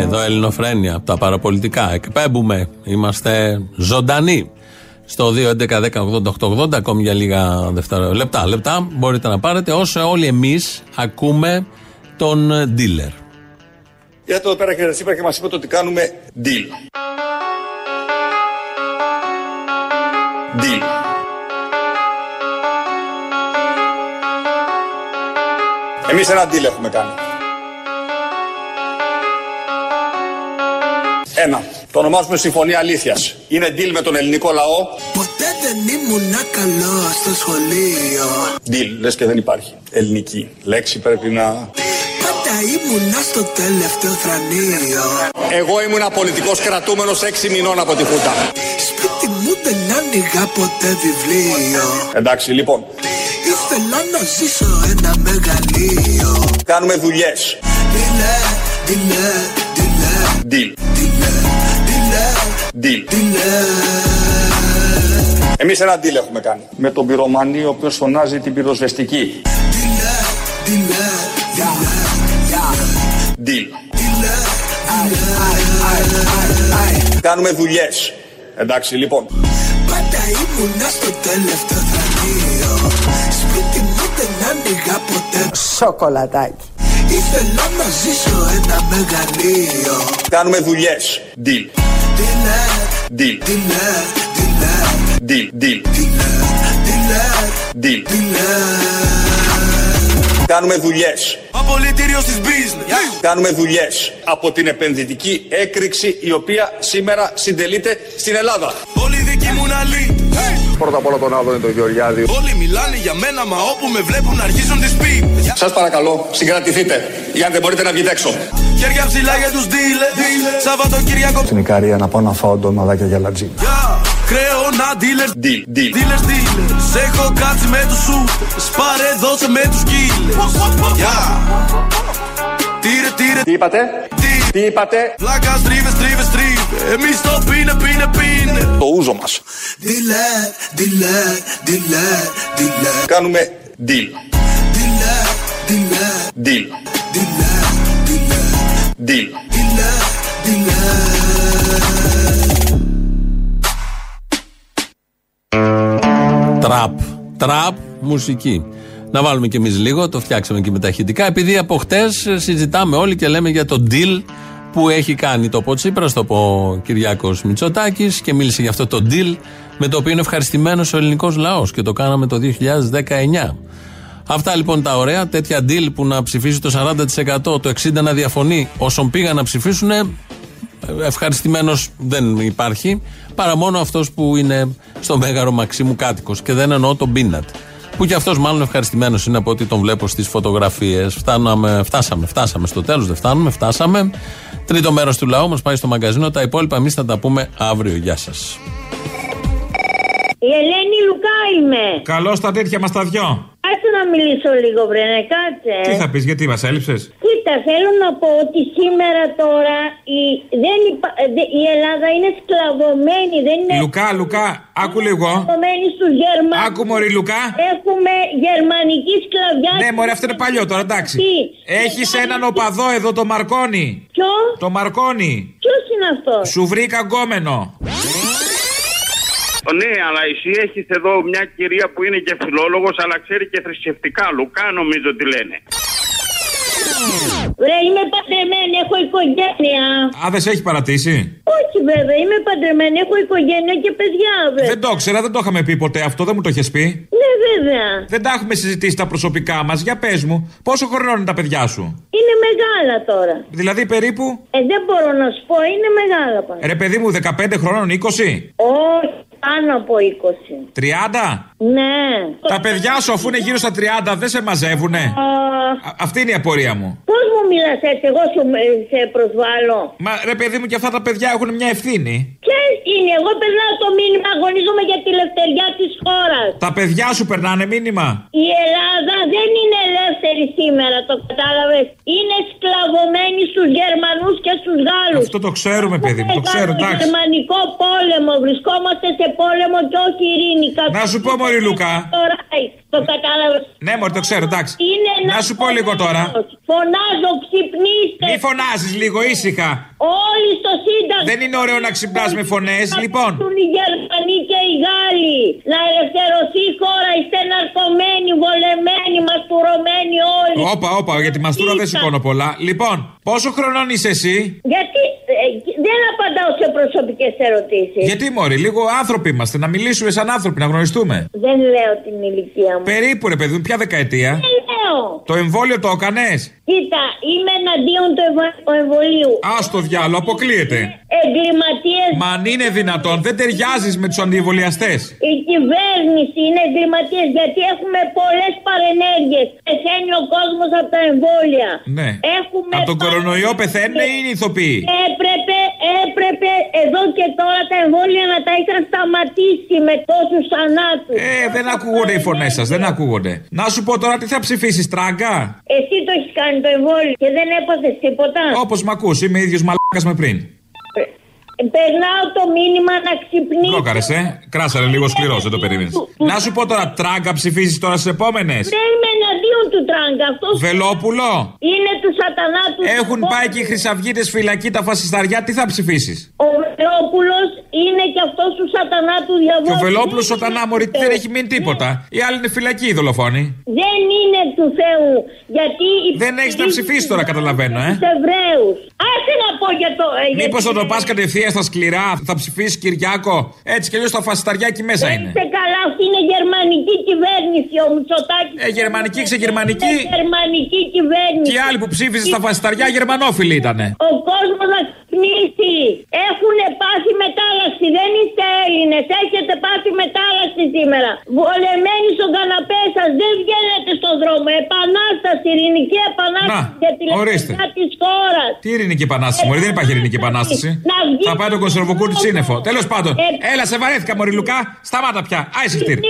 [SPEAKER 2] Εδώ Ελληνοφρένια από τα παραπολιτικά. Εκπέμπουμε. Είμαστε ζωντανοί. Στο 2.11.10.80.880 ακόμη για λίγα δευτερόλεπτα. Λεπτά, λεπτά μπορείτε να πάρετε όσο όλοι εμείς ακούμε τον dealer.
[SPEAKER 1] Ήρθατε εδώ πέρα κύριε Τσίπρα και μας είπατε ότι κάνουμε deal. Deal. Εμείς ένα deal έχουμε κάνει. Ένα. Το ονομάζουμε Συμφωνία Αλήθειας. Είναι deal με τον ελληνικό λαό.
[SPEAKER 25] Ποτέ δεν ήμουν καλό στο σχολείο.
[SPEAKER 1] Deal, λες και δεν υπάρχει. Ελληνική. Λέξη πρέπει να...
[SPEAKER 25] Ποτέ Πάντα ήμουνα στο τελευταίο θρανείο.
[SPEAKER 1] Εγώ ήμουν πολιτικός κρατούμενος 6 μηνών από τη Χούτα.
[SPEAKER 25] Σπίτι μου δεν άνοιγα ποτέ βιβλίο.
[SPEAKER 1] Εντάξει, λοιπόν,
[SPEAKER 25] Ήθελα να ζήσω ένα μεγαλείο.
[SPEAKER 1] κάνουμε δουλειές.
[SPEAKER 25] Δειλέ, δειλέ, δειλέ,
[SPEAKER 1] Deal.
[SPEAKER 25] δειλέ,
[SPEAKER 1] Deal. Εμείς ένα deal έχουμε κάνει. Με τον πυρομανί ο οποίος φωνάζει την πυροσβεστική. Deal. Κάνουμε δουλειές. Εντάξει, λοιπόν.
[SPEAKER 25] Πάντα ήμουνα στο τελευταίο θρανείο. Σπίτι μου δεν άνοιγα ποτέ.
[SPEAKER 26] Σοκολατάκι.
[SPEAKER 25] Ήθελα να ζήσω ένα μεγαλείο.
[SPEAKER 1] Κάνουμε δουλειές. Deal.
[SPEAKER 25] Δειλέ,
[SPEAKER 1] Deal.
[SPEAKER 25] δειλέ,
[SPEAKER 1] Deal. Deal.
[SPEAKER 25] δειλέ,
[SPEAKER 1] Deal. Κάνουμε δουλειές.
[SPEAKER 9] Απολυτήριο της business.
[SPEAKER 1] Κάνουμε δουλειές από την επενδυτική έκρηξη η οποία σήμερα συντελείται στην Ελλάδα.
[SPEAKER 9] Όλοι δικοί μου να λύτες.
[SPEAKER 1] Πρώτα απ' όλα τον άλλο είναι τον Γεωργιάδη.
[SPEAKER 9] Όλοι μιλάνε για μένα, μα όπου με βλέπουν αρχίζουν τις πίπες.
[SPEAKER 1] Σας παρακαλώ, συγκρατηθείτε. Για αν δεν μπορείτε να βγείτε έξω.
[SPEAKER 9] Χέρια ψηλά για τους dealers. Σαββατοκύριακο.
[SPEAKER 1] Στην Ικαρία να πάω να φάω ντοναδάκια για λατζί.
[SPEAKER 9] Για κρέωνα dealers.
[SPEAKER 1] Deal. Deal.
[SPEAKER 9] Dealers, dealers. Έχω κάτσει με τους shooters. Πάρε δώσε με τους killers. Για. Τύρε, τύρε.
[SPEAKER 1] Τι είπατε; Τι είπατε;
[SPEAKER 9] Πλάκα στρίβες, στρίβες, στρίβες. Εμείς το πίνε, πίνε, πίνε.
[SPEAKER 1] Το ούζο μας.
[SPEAKER 25] δειλέ, δειλέ, δειλέ, δειλέ,
[SPEAKER 1] Κάνουμε deal.
[SPEAKER 25] δειλέ, δειλέ,
[SPEAKER 1] Deal.
[SPEAKER 25] δειλέ, δειλέ,
[SPEAKER 1] Deal.
[SPEAKER 25] δειλέ, δειλέ.
[SPEAKER 2] Τραπ. Τραπ μουσική. Να βάλουμε κι εμείς λίγο, το φτιάξαμε και με τα ηχητικά. Επειδή από χτες συζητάμε όλοι και λέμε για το deal που έχει κάνει το πω Τσίπρας, το πω Κυριάκος Μητσοτάκης και μίλησε για αυτό το deal με το οποίο είναι ευχαριστημένος ο ελληνικός λαός και το κάναμε το 2019. Αυτά λοιπόν τα ωραία, τέτοια deal που να ψηφίσει το 40%, το 60% να διαφωνεί όσων πήγαν να ψηφίσουν, ευχαριστημένος δεν υπάρχει, παρά μόνο αυτός που είναι στο μέγαρο Μαξίμου κάτοικος. Και δεν εννοώ τον Πίνατ. Που κι αυτός μάλλον ευχαριστημένος είναι από ό,τι τον βλέπω στις φωτογραφίες. Φτάσαμε, φτάσαμε στο τέλος, δεν φτάνουμε, φτάσαμε. Τρίτο μέρος του λαού μας πάει στο μαγκαζίνο. Τα υπόλοιπα εμείς θα τα πούμε αύριο. Γεια σας.
[SPEAKER 27] Η Ελένη Λουκά είμαι.
[SPEAKER 11] Καλώς τα τέτοια μας τα δυο.
[SPEAKER 27] Κάτσε να μιλήσω λίγο, βρενε, κάτσε.
[SPEAKER 11] Τι θα πεις, γιατί μας έλειψες;
[SPEAKER 27] Κοίτα, θέλω να πω ότι σήμερα τώρα η, δεν υπα- ε, δε- η Ελλάδα είναι σκλαβωμένη. Δεν είναι
[SPEAKER 11] Λουκά, Λουκά, άκου λίγο.
[SPEAKER 27] σκλαβωμένη στους Γερμανούς.
[SPEAKER 11] Άκου, μωρή, Λουκά.
[SPEAKER 27] Έχουμε γερμανική σκλαβιά.
[SPEAKER 11] Ναι, μωρέ, αυτό είναι παλιό τώρα, εντάξει.
[SPEAKER 27] Τι;
[SPEAKER 11] Έχεις έναν οπαδό εδώ, το Μαρκόνι.
[SPEAKER 27] Ποιο;
[SPEAKER 11] Το Μαρκόνι.
[SPEAKER 27] Ποιος είναι αυτός;
[SPEAKER 11] Σου βρήκα γκόμενο.
[SPEAKER 21] Ναι, αλλά εσύ έχεις εδώ μια κυρία που είναι και φιλόλογος, αλλά ξέρει και θρησκευτικά. Λουκά νομίζω τι λένε.
[SPEAKER 27] Βρε, είμαι παντρεμένη, έχω οικογένεια.
[SPEAKER 11] Α, δεν σε έχει παρατήσει;
[SPEAKER 27] Όχι βέβαια, είμαι παντρεμένη, έχω οικογένεια και παιδιά βέβαια.
[SPEAKER 11] Δεν το ήξερα, δεν το είχαμε πει ποτέ αυτό, δεν μου το είχες πει;
[SPEAKER 27] Ναι βέβαια.
[SPEAKER 11] Δεν τα έχουμε συζητήσει τα προσωπικά μας. Για πες μου, πόσο χρόνο είναι τα παιδιά σου;
[SPEAKER 27] Είναι μεγάλα τώρα.
[SPEAKER 11] Δηλαδή περίπου;
[SPEAKER 27] Ε, δεν μπορώ να σου πω, είναι μεγάλα πάντα.
[SPEAKER 11] Ρε παιδί μου, 15 χρόνων, 20.
[SPEAKER 27] Όχι, πάνω από 20.
[SPEAKER 11] 30.
[SPEAKER 27] Ναι.
[SPEAKER 11] Τα παιδιά σου, αφού είναι γύρω στα 30, δεν σε μαζεύουνε; Α, αυτή είναι η απορία μου.
[SPEAKER 27] Πώς μου μιλάς έτσι, εγώ σου, ε, σε προσβάλλω.
[SPEAKER 11] Μα ρε παιδί μου, και αυτά τα παιδιά έχουν μια ευθύνη.
[SPEAKER 27] Ποια είναι, εγώ περνάω το μήνυμα, αγωνίζομαι για τη ελευθεριά της χώρας.
[SPEAKER 11] Τα παιδιά σου περνάνε μήνυμα;
[SPEAKER 27] Η Ελλάδα δεν είναι ελεύθερη σήμερα, το κατάλαβες; Είναι σκλαβωμένη στους Γερμανούς και στους Γάλλους.
[SPEAKER 11] Αυτό το ξέρουμε, παιδί μου, το ξέρω, εντάξει.
[SPEAKER 27] Γερμανικό πόλεμο, βρισκόμαστε σε πόλεμο και όχι ειρήνη.
[SPEAKER 11] Να σου πω, Μωρή Λουκά.
[SPEAKER 27] Τώρα, το κατάλαβες;
[SPEAKER 11] Ναι, μωρή, το ξέρω, εντάξει.
[SPEAKER 27] Είναι
[SPEAKER 11] Να σου πω λίγο τώρα.
[SPEAKER 27] Φωνάζω, ξυπνήστε.
[SPEAKER 11] Μη φωνάζεις λίγο, ήσυχα.
[SPEAKER 27] Όλοι στο Σύνταγμα.
[SPEAKER 11] Δεν είναι ωραίο να ξυπνάς με φωνές, λοιπόν.
[SPEAKER 27] Να οι Γερμανοί και οι Γάλλοι. Να ελευθερωθεί η χώρα. Είστε ναρκωμένοι, βολεμένοι, μαστουρωμένοι όλοι.
[SPEAKER 11] Όπα, όπα, γιατί μαστούρα δεν σηκώνω πολλά. Λοιπόν, πόσο χρονών είσαι εσύ;
[SPEAKER 27] Γιατί ε, δεν απαντάω σε προσωπικές ερωτήσεις.
[SPEAKER 11] Γιατί, Μωρή, λίγο άνθρωποι είμαστε. Να μιλήσουμε σαν άνθρωποι, να γνωριστούμε.
[SPEAKER 27] Δεν λέω την ηλικία μου.
[SPEAKER 11] Περίπου, ρε παιδί μου, ποια δεκαετία;
[SPEAKER 27] Δεν λέω.
[SPEAKER 11] Το εμβόλιο το έκανες;
[SPEAKER 27] Κοίτα, είμαι εναντίον του εμβο- εμβολίου.
[SPEAKER 11] Α το διάλογο, αποκλείεται.
[SPEAKER 27] Εγκληματίες.
[SPEAKER 11] Μα αν είναι δυνατόν, δεν ταιριάζεις με τους αντιεμβολιαστές.
[SPEAKER 27] Η κυβέρνηση είναι εγκληματίες γιατί έχουμε πολλές παρενέργειες. Πεθαίνει ο κόσμος από τα εμβόλια.
[SPEAKER 11] Ναι.
[SPEAKER 27] Έχουμε
[SPEAKER 11] Από τον κορονοϊό πεθαίνουν ή είναι ηθοποιοί;
[SPEAKER 27] Έπρεπε, έπρεπε εδώ και τώρα τα εμβόλια να τα είχαν σταματήσει με τόσους θανάτους.
[SPEAKER 11] Ε, δεν ακούγονται οι φωνές σας, δεν ακούγονται. Να σου πω τώρα τι θα ψηφίσεις, τράγκα.
[SPEAKER 27] Εσύ το έχεις κάνει το εμβόλιο και δεν έπαθες τίποτα;
[SPEAKER 11] Όπως μ' ακούς, είμαι ίδιος μαλάκας με πριν.
[SPEAKER 27] Ε, Περνάω το μήνυμα να ξυπνήσει.
[SPEAKER 11] Πρόκαρε, ε. Κράσαρε λίγο σκληρός, δεν το περίμενες. Να σου πω τώρα, τράγκα ψηφίζεις τώρα στις επόμενες;
[SPEAKER 27] Δεν είμαι εναντίον του τράγκα. Αυτός
[SPEAKER 11] Βελόπουλο.
[SPEAKER 27] είναι του σατανά του.
[SPEAKER 11] Έχουν πάει και οι χρυσαυγίτες φυλακή τα φασισταριά, τι θα ψηφίσεις;
[SPEAKER 27] Ο Βελόπουλος είναι και αυτός του σατανά του διαβόλου.
[SPEAKER 11] Και ο Βελόπουλος σατανά μωρή δεν έχει μείνει τίποτα. Οι άλλοι είναι φυλακοί οι δολοφόνοι.
[SPEAKER 27] Δεν είναι του Θεού. Γιατί.
[SPEAKER 11] Δεν έχεις να ψηφίσεις τώρα, καταλαβαίνω, ε.
[SPEAKER 27] Τους Εβραίους. Άσε να πω για το. ε,
[SPEAKER 11] Μήπως
[SPEAKER 27] γιατί-
[SPEAKER 11] θα το πας κατευθείαν στα σκληρά, θα ψηφίσεις Κυριάκο. Έτσι κι αλλιώς τα φασισταριά εκεί μέσα είναι.
[SPEAKER 27] Είστε καλά, αυτή είναι γερμανική κυβέρνηση. Ο Μητσοτάκης.
[SPEAKER 11] Ε, γερμανική, ξεγερμανική.
[SPEAKER 27] Είναι γερμανική κυβέρνηση.
[SPEAKER 11] Και οι άλλοι που ψήφιζε στα φασισταριά γερμανόφιλοι ήτανε.
[SPEAKER 27] Ο κόσμος να ξυπνήσει. Έχουν πάθει μετάλλαξη. Δεν είστε Έλληνες. Έχετε πάθει μετάλλαξη σήμερα. Βολεμένοι στον καναπέ σας. Δεν βγαίνετε στον δρόμο. Επανάσταση, ειρηνική επανάσταση
[SPEAKER 11] Να,
[SPEAKER 27] για τη
[SPEAKER 11] ορίστε.
[SPEAKER 27] λεπτά της χώρας.
[SPEAKER 11] Τι ειρηνική επανάσταση, Μωρή, δεν υπάρχει ειρηνική επανάσταση.
[SPEAKER 27] Να βγει-
[SPEAKER 11] Θα πάει το κονσερβοκούρτι σύννεφο. Τέλος πάντων, έλα, σε βαρέθηκα, Μωρή Λουκά, σταμάτα πια. Άισε χτύρι.